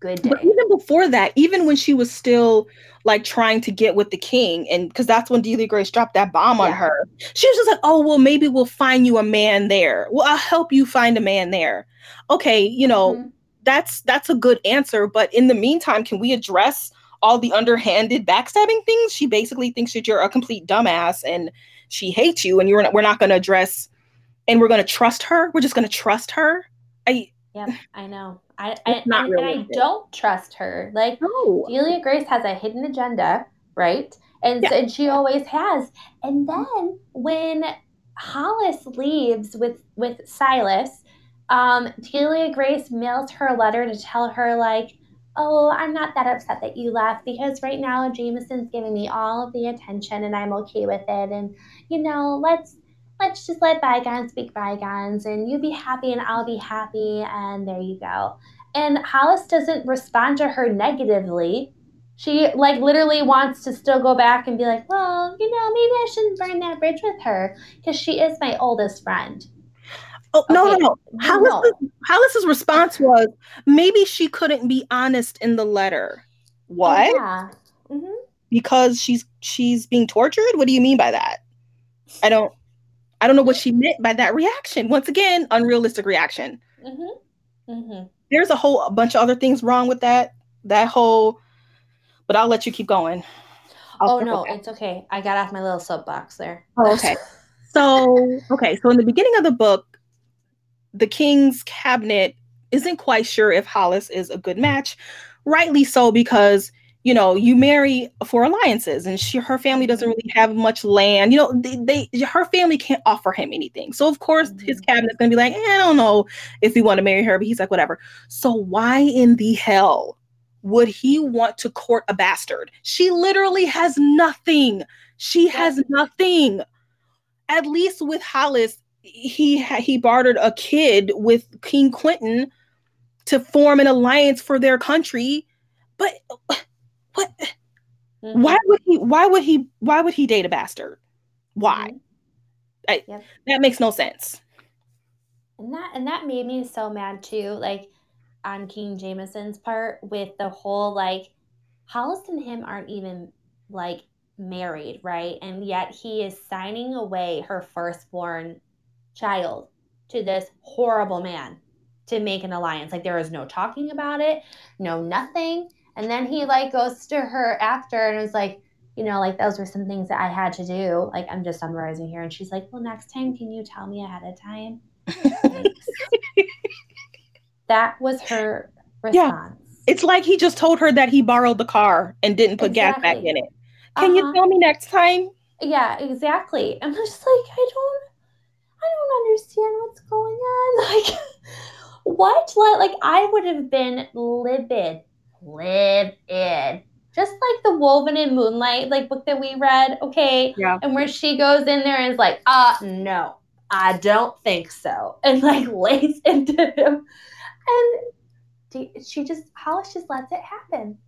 Good day. But even before that, even when she was still like trying to get with the king, and because that's when Delia Grace dropped that bomb on her, she was just like, "Oh well, maybe we'll find you a man there. Well, I'll help you find a man there." Okay, you know Mhm. That's that's a good answer, but in the meantime, can we address all the underhanded backstabbing things? She basically thinks that you're a complete dumbass and she hates you, and you're not, we're not going to address, and we're going to trust her. We're just going to trust her. I Yep, I know. I, I not and, and I don't trust her. Like no. Delia Grace has a hidden agenda, right? And, Yeah. and she always has. And mm-hmm. then when Hollis leaves with with Silas, um, Delia Grace mails her a letter to tell her like, "Oh, I'm not that upset that you left because right now Jameson's giving me all of the attention and I'm okay with it. And you know, let's let's just let bygones be bygones and you be happy and I'll be happy and there you go." And Hollis doesn't respond to her negatively. She like literally wants to still go back and be like, well, you know, maybe I shouldn't burn that bridge with her because she is my oldest friend. Oh no, Okay, no, no. No. Hollis's, Hollis's response was maybe she couldn't be honest in the letter. What? Oh, yeah. hmm Because she's she's being tortured? What do you mean by that? I don't I don't know what she meant by that reaction. Once again, unrealistic reaction. hmm hmm There's a whole bunch of other things wrong with that. That whole but I'll let you keep going. I'll Oh no, back. it's okay. I got off my little soapbox there. Oh, okay. (laughs) So, okay, so in the beginning of the book, the king's cabinet isn't quite sure if Hollis is a good match. Rightly so, because you know you marry for alliances, and she her family doesn't really have much land. You know, they, they her family can't offer him anything. So of course his cabinet's gonna be like, eh, I don't know if we want to marry her, but he's like, whatever. So why in the hell would he want to court a bastard? She literally has nothing. She has nothing at least with Hollis, he he bartered a kid with King Quentin to form an alliance for their country. But what? Mhm. Why would he? Why would he? Why would he date a bastard? Why? Mhm. I, Yep. That makes no sense. And that and that made me so mad too, like on King Jameson's part with the whole like Hollis and him aren't even like married, right? And yet he is signing away her firstborn child to this horrible man to make an alliance. Like there is no talking about it, no nothing. And then he like goes to her after and is like, you know, like those were some things that I had to do. Like I'm just summarizing here. And she's like, well, next time, can you tell me ahead of time? (laughs) That was her Yeah. response. It's like he just told her that he borrowed the car and didn't put gas back in it. Can you Uh-huh. tell me next time? Yeah, exactly. And I'm just like, I don't, I don't understand what's going on. (laughs) Like, what? Like, like I would have been livid, livid. Just like the Woven in Moonlight, like book that we read, okay. Yeah. And where she goes in there and is like, uh, no, I don't think so, (laughs) and like lays (laughs) into him, and she just Hollis just lets it happen,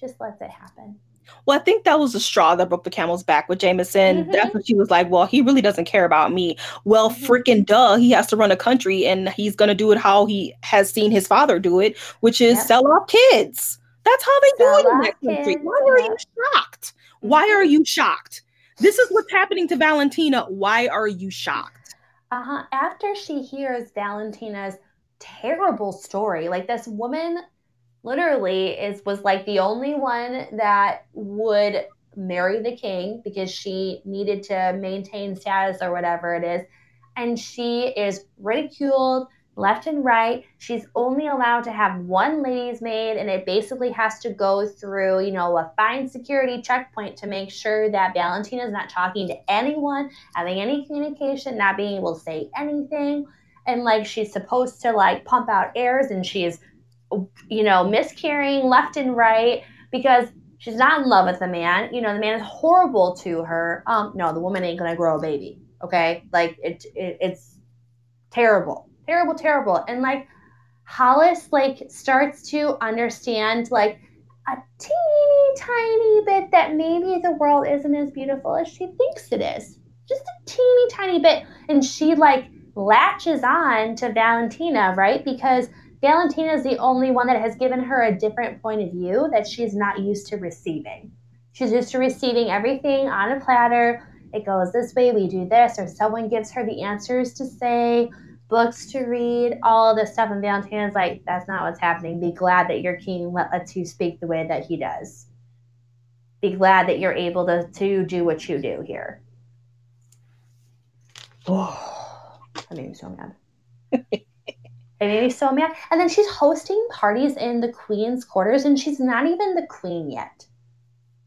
just lets it happen. Well, I think that was the straw that broke the camel's back with Jameson. Mhm. That's when she was like, well, he really doesn't care about me. Well, Mhm. freaking duh. He has to run a country and he's going to do it how he has seen his father do it, which is sell off kids. That's how they Sell do it in that country. kids, Why are you shocked? Why Mhm. are you shocked? This is what's happening to Valentina. Why are you shocked? Uh-huh. After she hears Valentina's terrible story, like this woman literally is was like the only one that would marry the king because she needed to maintain status or whatever it is. And she is ridiculed left and right. She's only allowed to have one lady's maid, and it basically has to go through, you know, a fine security checkpoint to make sure that Valentina is not talking to anyone, having any communication, not being able to say anything. And like she's supposed to like pump out heirs, and she's, you know, miscarrying left and right because she's not in love with the man. You know, the man is horrible to her. Um, no, the woman ain't gonna grow a baby. Okay, like it, it it's terrible, terrible, terrible. And like Hollis like starts to understand like a teeny tiny bit that maybe the world isn't as beautiful as she thinks it is. Just a teeny tiny bit. And she like latches on to Valentina, right? Because Valentina is the only one that has given her a different point of view that she's not used to receiving. She's used to receiving everything on a platter. It goes this way, we do this, or someone gives her the answers to say, books to read, all of this stuff. And Valentina's like, that's not what's happening. Be glad that your king lets you speak the way that he does. Be glad that you're able to, to do what you do here. Oh, (sighs) that made me so mad. (laughs) it made me so mad. And then she's hosting parties in the queen's quarters, and she's not even the queen yet.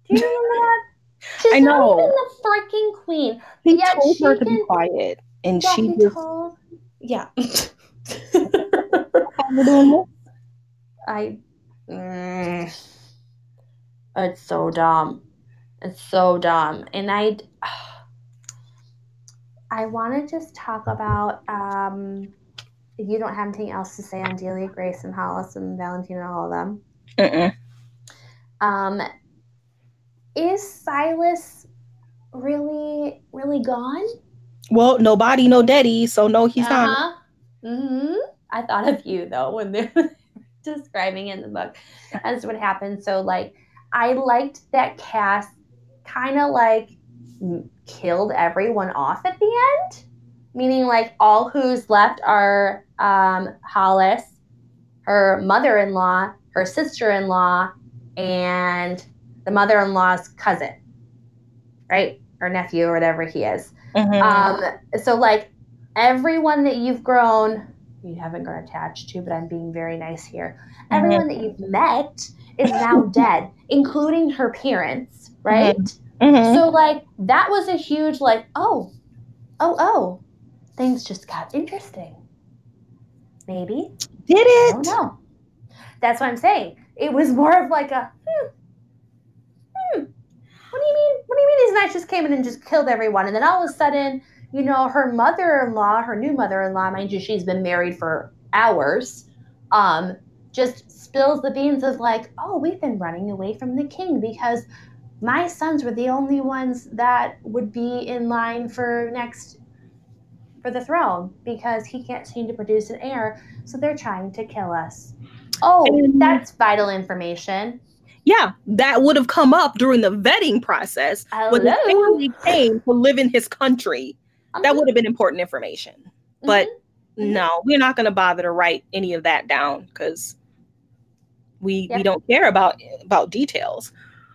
Do you remember that? (laughs) She's I know. not even the freaking queen. He Yet told her to can- be quiet, and Yeah, she he just. told. Yeah. (laughs) I. Mm, it's so dumb. It's so dumb, and I. (sighs) I want to just talk about. Um, you don't have anything else to say on Delia, Grace, and Hollis, and Valentina, and all of them. Mm-mm. Um, is Silas really, really gone? Well, no body, no daddy, so no, he's not. Uh-huh. hmm I thought of you though when they're (laughs) describing in the book as what happened. So like, I liked that Cass kind of like killed everyone off at the end, meaning like all who's left are um, Hollis, her mother-in-law, her sister-in-law, and the mother-in-law's cousin, right, or nephew or whatever he is. Mhm. Um, so like everyone that you've grown, you haven't grown attached to, but I'm being very nice here. Everyone that you've met is now (laughs) dead, including her parents, right? Mhm. So like that was a huge like, oh, oh, oh, things just got interesting. Maybe Did I it? don't know. That's what I'm saying. It was more of like a hmm. Hmm. What do you mean? What do you mean these knights just came in and just killed everyone? And then all of a sudden, you know, her mother-in-law, her new mother-in-law, mind you, she's been married for hours, um, just spills the beans of like, oh, we've been running away from the king because my sons were the only ones that would be in line for next for the throne because he can't seem to produce an heir so they're trying to kill us. Oh, And- that's vital information. Yeah, that would have come up during the vetting process when the family came to live in his country. That Mhm, would have been important information. But mhm. no, we're not going to bother to write any of that down because we we don't care about about details.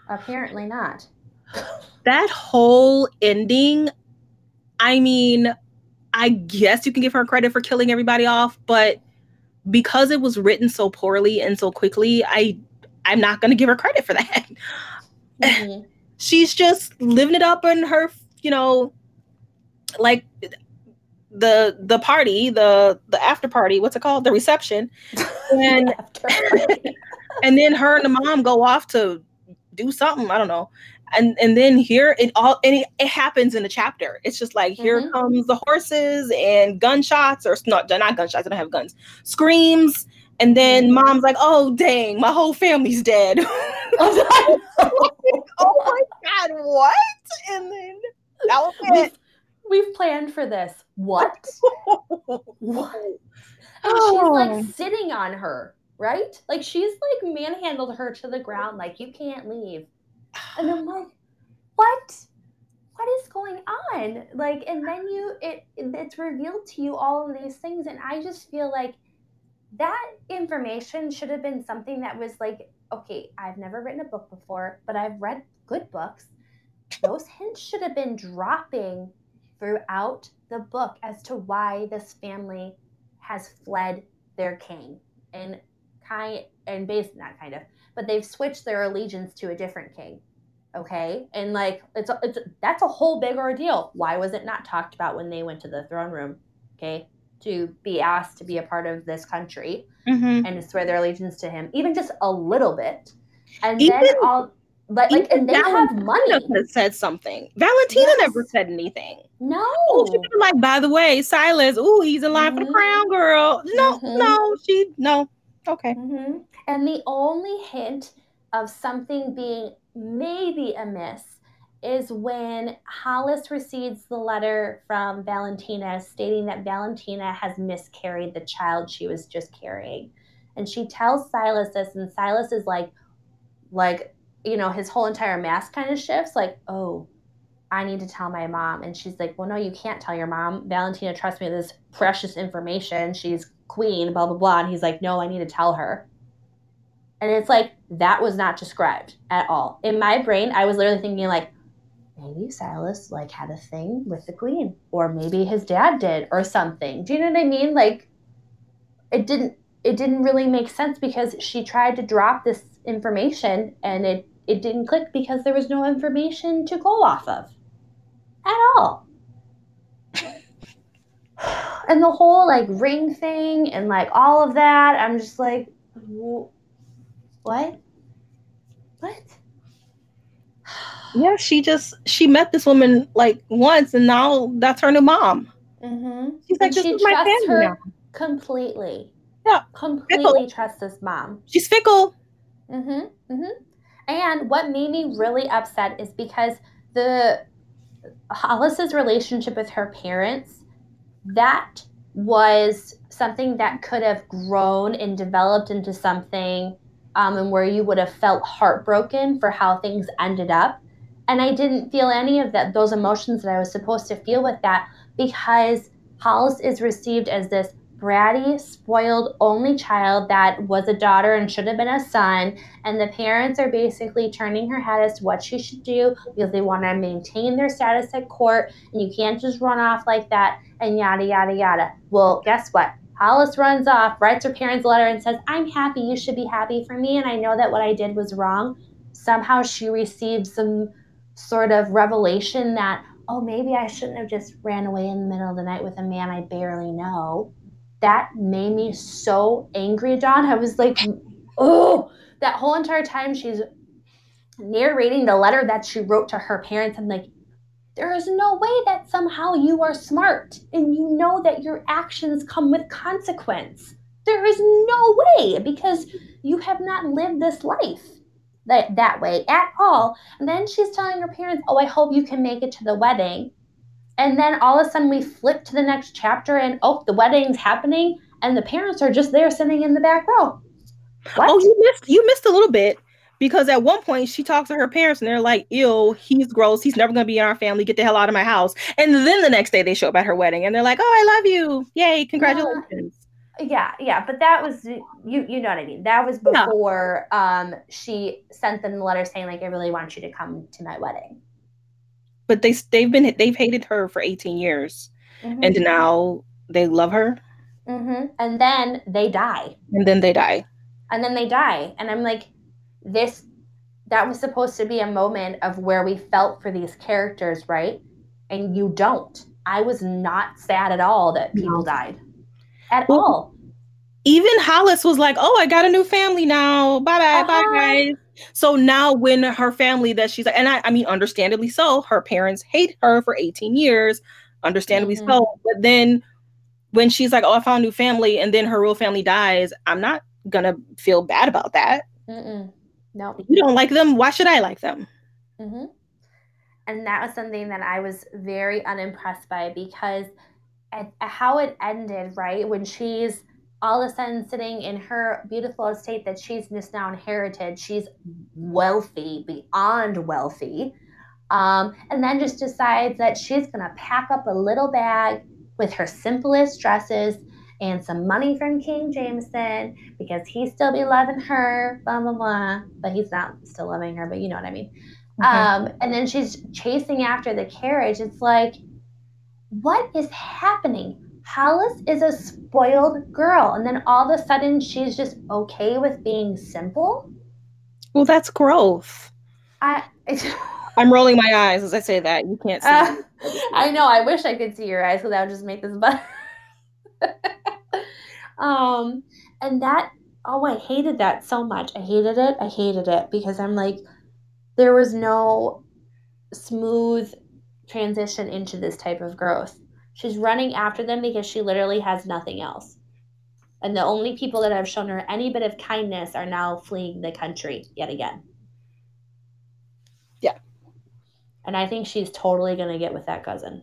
apparently not. That whole ending, I mean, I guess you can give her credit for killing everybody off, but because it was written so poorly and so quickly, I I'm not going to give her credit for (laughs) that. Mhm. she's just living it up in her you know like the the party the the after party what's it called the reception (laughs) and After- (laughs) and then her and the mom go off to do something i don't know and and then here it all and it, it happens in a chapter it's just like here Mhm. comes the horses and gunshots or not not gunshots i don't have guns screams and then Mhm. mom's like oh dang my whole family's dead (laughs) (laughs) oh my god, what? And then that was we've, it. we've planned for this. What? (laughs) What? And Oh. she's like sitting on her, right? Like she's like manhandled her to the ground, like you can't leave. And I'm like, what? What is going on? Like, and then you it it's revealed to you all of these things, and I just feel like that information should have been something that was like, okay, I've never written a book before, but I've read good books. Those hints should have been dropping throughout the book as to why this family has fled their king and kind and based not kind of but they've switched their allegiance to a different king okay and like it's a, it's a, that's a whole big ordeal why was it not talked about when they went to the throne room okay to be asked to be a part of this country Mhm. and to swear their allegiance to him even just a little bit and Even- then all but like and they have money said something. Valentina Yes. never said anything. no Oh, she was like, by the way, Silas, ooh, he's in line for Mhm. the crown, girl. No, Mhm. no, she no. Okay. hmm And the only hint of something being maybe amiss is when Hollis receives the letter from Valentina stating that Valentina has miscarried the child she was just carrying. And she tells Silas this, and Silas is like, like, you know, his whole entire mask kind of shifts, like, oh, I need to tell my mom. And she's like, well, no, you can't tell your mom. Valentina trusts me this precious information. She's queen, blah, blah, blah. And he's like, no, I need to tell her. And it's like, that was not described at all. In my brain, I was literally thinking, like, maybe Silas like had a thing with the queen, or maybe his dad did, or something. Do you know what I mean? Like, it didn't it didn't really make sense because she tried to drop this information and it it didn't click because there was no information to go off of at all. (sighs) and the whole like ring thing and like all of that, I'm just like, what? What? Yeah, she just she met this woman like once, and now that's her new mom. Mm-hmm. She's like, and this she is my family her now. completely. Yeah, completely fickle. trust this mom. She's fickle. Mm-hmm. Mm-hmm. And what made me really upset is because the Hollis's relationship with her parents, that was something that could have grown and developed into something um, and where you would have felt heartbroken for how things ended up and I didn't feel any of that those emotions that I was supposed to feel with that because Hollis is received as this bratty, spoiled only child that was a daughter and should have been a son. And the parents are basically turning her head as to what she should do because they want to maintain their status at court. And you can't just run off like that and yada, yada, yada. Well, guess what? Hollis runs off, writes her parents a letter, and says, I'm happy. You should be happy for me. And I know that what I did was wrong. Somehow she received some sort of revelation that, oh, maybe I shouldn't have just ran away in the middle of the night with a man I barely know. That made me so angry, John. I was like, oh, that whole entire time she's narrating the letter that she wrote to her parents. I'm like, there is no way that somehow you are smart and you know that your actions come with consequence. There is no way because you have not lived this life that, that way at all. And then she's telling her parents, Oh, I hope you can make it to the wedding. And then all of a sudden we flip to the next chapter and oh, the wedding's happening and the parents are just there sitting in the back row. Oh, what? Oh, you missed you missed a little bit because at one point she talks to her parents and they're like, "Ew, he's gross. He's never gonna be in our family. Get the hell out of my house." And then the next day they show up at her wedding and they're like, "Oh, I love you. Yay, congratulations." yeah yeah but that was you you know what i mean that was before yeah. um she sent them the letter saying like i really want you to come to my wedding but they they've been they've hated her for 18 years mm-hmm. and now they love her mm-hmm. and then they die and then they die and then they die and i'm like this that was supposed to be a moment of where we felt for these characters right and you don't i was not sad at all that people no. died at well, all. Even Hollis was like, "Oh, I got a new family now. Bye bye, uh-huh. bye guys." So now, when her family that she's like, and I, I mean, understandably so, her parents hate her for 18 years, understandably mm-hmm. so. But then when she's like, "Oh, I found a new family," and then her real family dies, I'm not gonna feel bad about that. Mm-mm. No, you don't like them. Why should I like them? Mm-hmm. And that was something that I was very unimpressed by because at, how it ended, right? When she's all of a sudden sitting in her beautiful estate that she's just now inherited. She's wealthy, beyond wealthy. Um, and then just decides that she's going to pack up a little bag with her simplest dresses and some money from King Jameson because he still be loving her, blah, blah, blah. But he's not still loving her, but you know what I mean. Um, and then she's chasing after the carriage. It's like, what is happening? Hollis is a spoiled girl. And then all of a sudden she's just okay with being simple. Well, that's growth. I. (laughs) I'm rolling my eyes as I say that. You can't see. Uh, I know. I wish I could see your eyes because that would just make this (laughs) better. Um, and that. Oh, I hated that so much. I hated it. I hated it because I'm like, there was no smooth transition into this type of growth. She's running after them because she literally has nothing else. And the only people that have shown her any bit of kindness are now fleeing the country yet again. Yeah. And I think she's totally going to get with that cousin.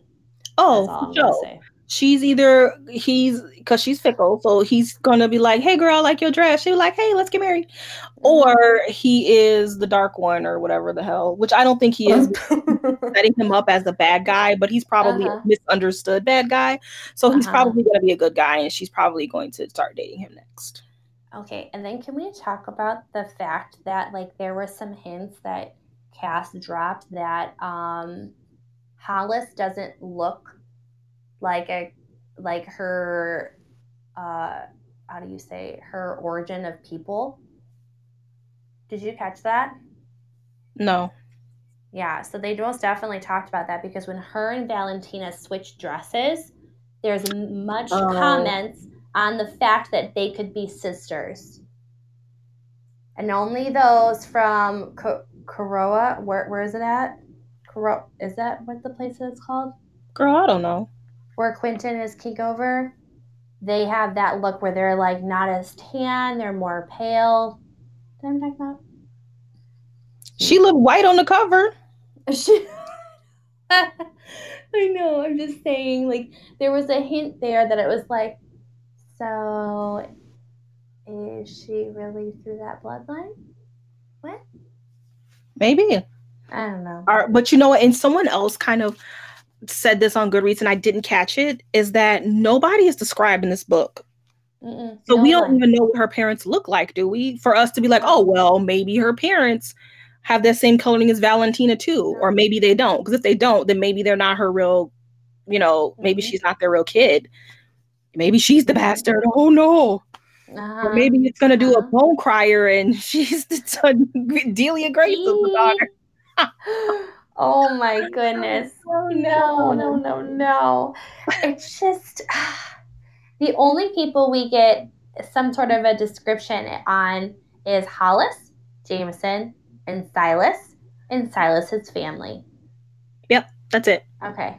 Oh, sure she's either he's because she's fickle, so he's gonna be like, "Hey, girl, I like your dress." She'll like, "Hey, let's get married," mm-hmm. or he is the dark one or whatever the hell. Which I don't think he is (laughs) setting him up as the bad guy, but he's probably uh-huh. a misunderstood bad guy. So he's uh-huh. probably gonna be a good guy, and she's probably going to start dating him next. Okay, and then can we talk about the fact that like there were some hints that Cass dropped that um Hollis doesn't look like a like her uh how do you say her origin of people did you catch that no yeah so they most definitely talked about that because when her and valentina switched dresses there's much oh. comments on the fact that they could be sisters and only those from Coroa, where, where is it at? Koro, is that what the place is called? Girl, I don't know where Quinten is king over, they have that look where they're like not as tan, they're more pale. What I'm talking about? She looked white on the cover. She (laughs) I know, I'm just saying, like, there was a hint there that it was like, so is she really through that bloodline? What? Maybe. I don't know. Or, but you know what? And someone else kind of said this on Goodreads and I didn't catch it is that nobody is described in this book. Mm-mm, so no we don't one. even know what her parents look like, do we? For us to be like, oh, well, maybe her parents have that same coloring as Valentina too, or maybe they don't. Because if they don't, then maybe they're not her real, you know, maybe mm-hmm. she's not their real kid. Maybe she's the mm-hmm. bastard. Oh no. Uh-huh. Or maybe it's gonna do uh-huh. a bone crier and (laughs) she's the (laughs) Delia Grace's daughter. (gasps) (laughs) Oh (laughs) my goodness. Oh, no, no, no, no. It's just (sighs) the only people we get some sort of a description on is Hollis, Jameson, and Silas, and Silas's family. Yep, that's it. Okay.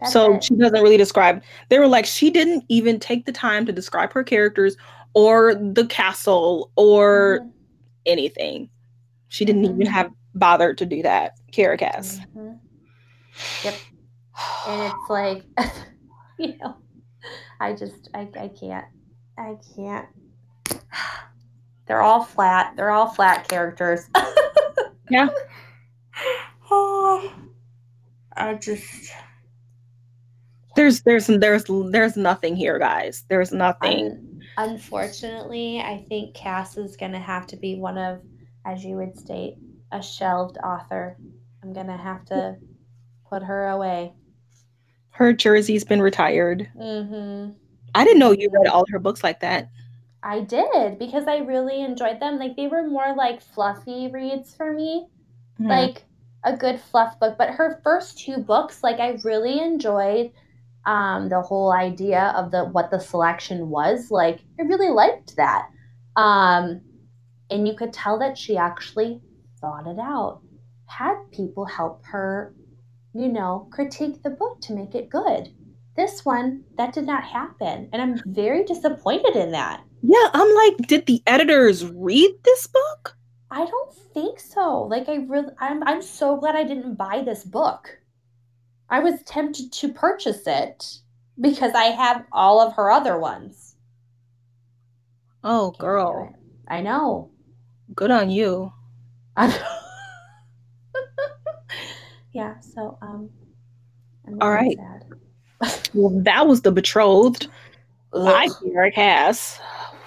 That's so it. she doesn't really describe. They were like, she didn't even take the time to describe her characters or the castle or mm-hmm. anything. She didn't mm-hmm. even have bothered to do that. Kiera Cass. Mm-hmm. Yep. And it's like, (laughs) you know, I just, I, I can't, I can't. They're all flat. They're all flat characters. (laughs) yeah. Oh, I just. There's, there's, there's, there's nothing here, guys. There's nothing. unfortunately, I think Cass is going to have to be one of, as you would state, a shelved author. I'm gonna have to put her away. Her jersey's been retired. Mm-hmm. I didn't know you read all her books like that. I did because I really enjoyed them. Like they were more like fluffy reads for me, mm-hmm. like a good fluff book. But her first two books, like I really enjoyed um, the whole idea of the what the selection was. Like I really liked that, um, and you could tell that she actually thought it out, had people help her, you know, critique the book to make it good. This one, that did not happen. And I'm very disappointed in that. Yeah, I'm like, did the editors read this book? I don't think so. Like I really I'm I'm so glad I didn't buy this book. I was tempted to purchase it because I have all of her other ones. Oh, girl. I know. Good on you. Yeah, so um all right. well, that was the betrothed. I Kiera Cass.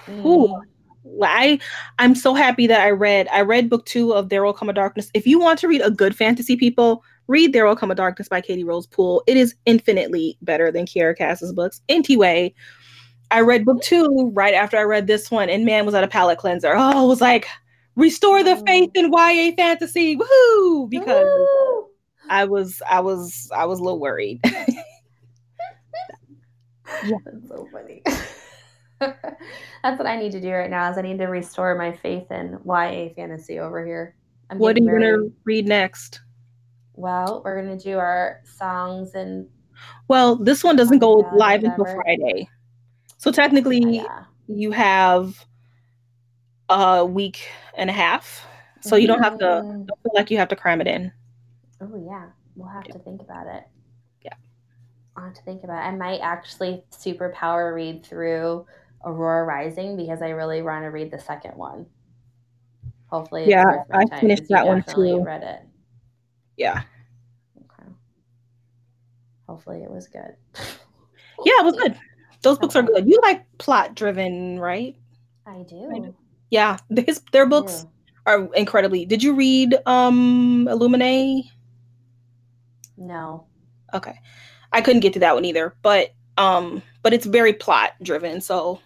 Mm. I I'm so happy that I read I read book two of There Will Come a Darkness. If you want to read a good fantasy, people read There Will Come a Darkness by Katy Rose Pool. It is infinitely better than Kiera Cass's books. Anyway, I read book two right after I read this one, and man was that a palate cleanser. Oh, I was like, restore the faith in YA fantasy. Woohoo! Because Woo! I was I was I was a little worried. (laughs) yeah. That's so funny. (laughs) That's what I need to do right now is I need to restore my faith in YA fantasy over here. I'm what are you very... gonna read next? Well, we're gonna do our songs and well, this one doesn't go live until Friday. So technically, yeah. you have a week and a half, so you don't have to mm-hmm. don't feel like you have to cram it in. Oh yeah, we'll have yeah. to think about it. Yeah, I'll have to think about it. I might actually superpower read through Aurora Rising because I really want to read the second one. Hopefully, yeah, I finished that one too. Read it. Yeah. Okay. Hopefully, it was good. (laughs) yeah, it was good. Those books are good. You like plot driven, right? I do. Yeah, (laughs) his their books are incredibly. Did you read um Illuminae? No. Okay. I couldn't get to that one either, but um but it's very plot driven, so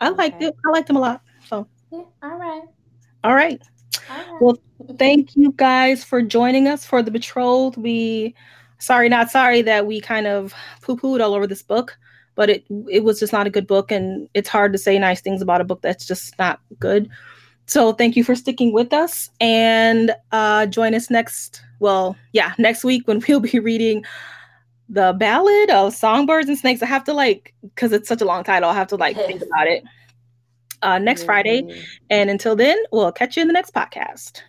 I okay. liked it. I liked them a lot. So yeah, all right. All right. All right. Well, thank you guys for joining us for the betrothed. We sorry, not sorry that we kind of poo-pooed all over this book but it it was just not a good book and it's hard to say nice things about a book that's just not good so thank you for sticking with us and uh, join us next well yeah next week when (laughs) we'll be reading the ballad of songbirds and snakes. I have to like because it's such a long title i have to like think about it. Uh, next mm-hmm. friday and until then we'll catch you in the next podcast.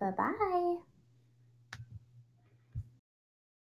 Bye bye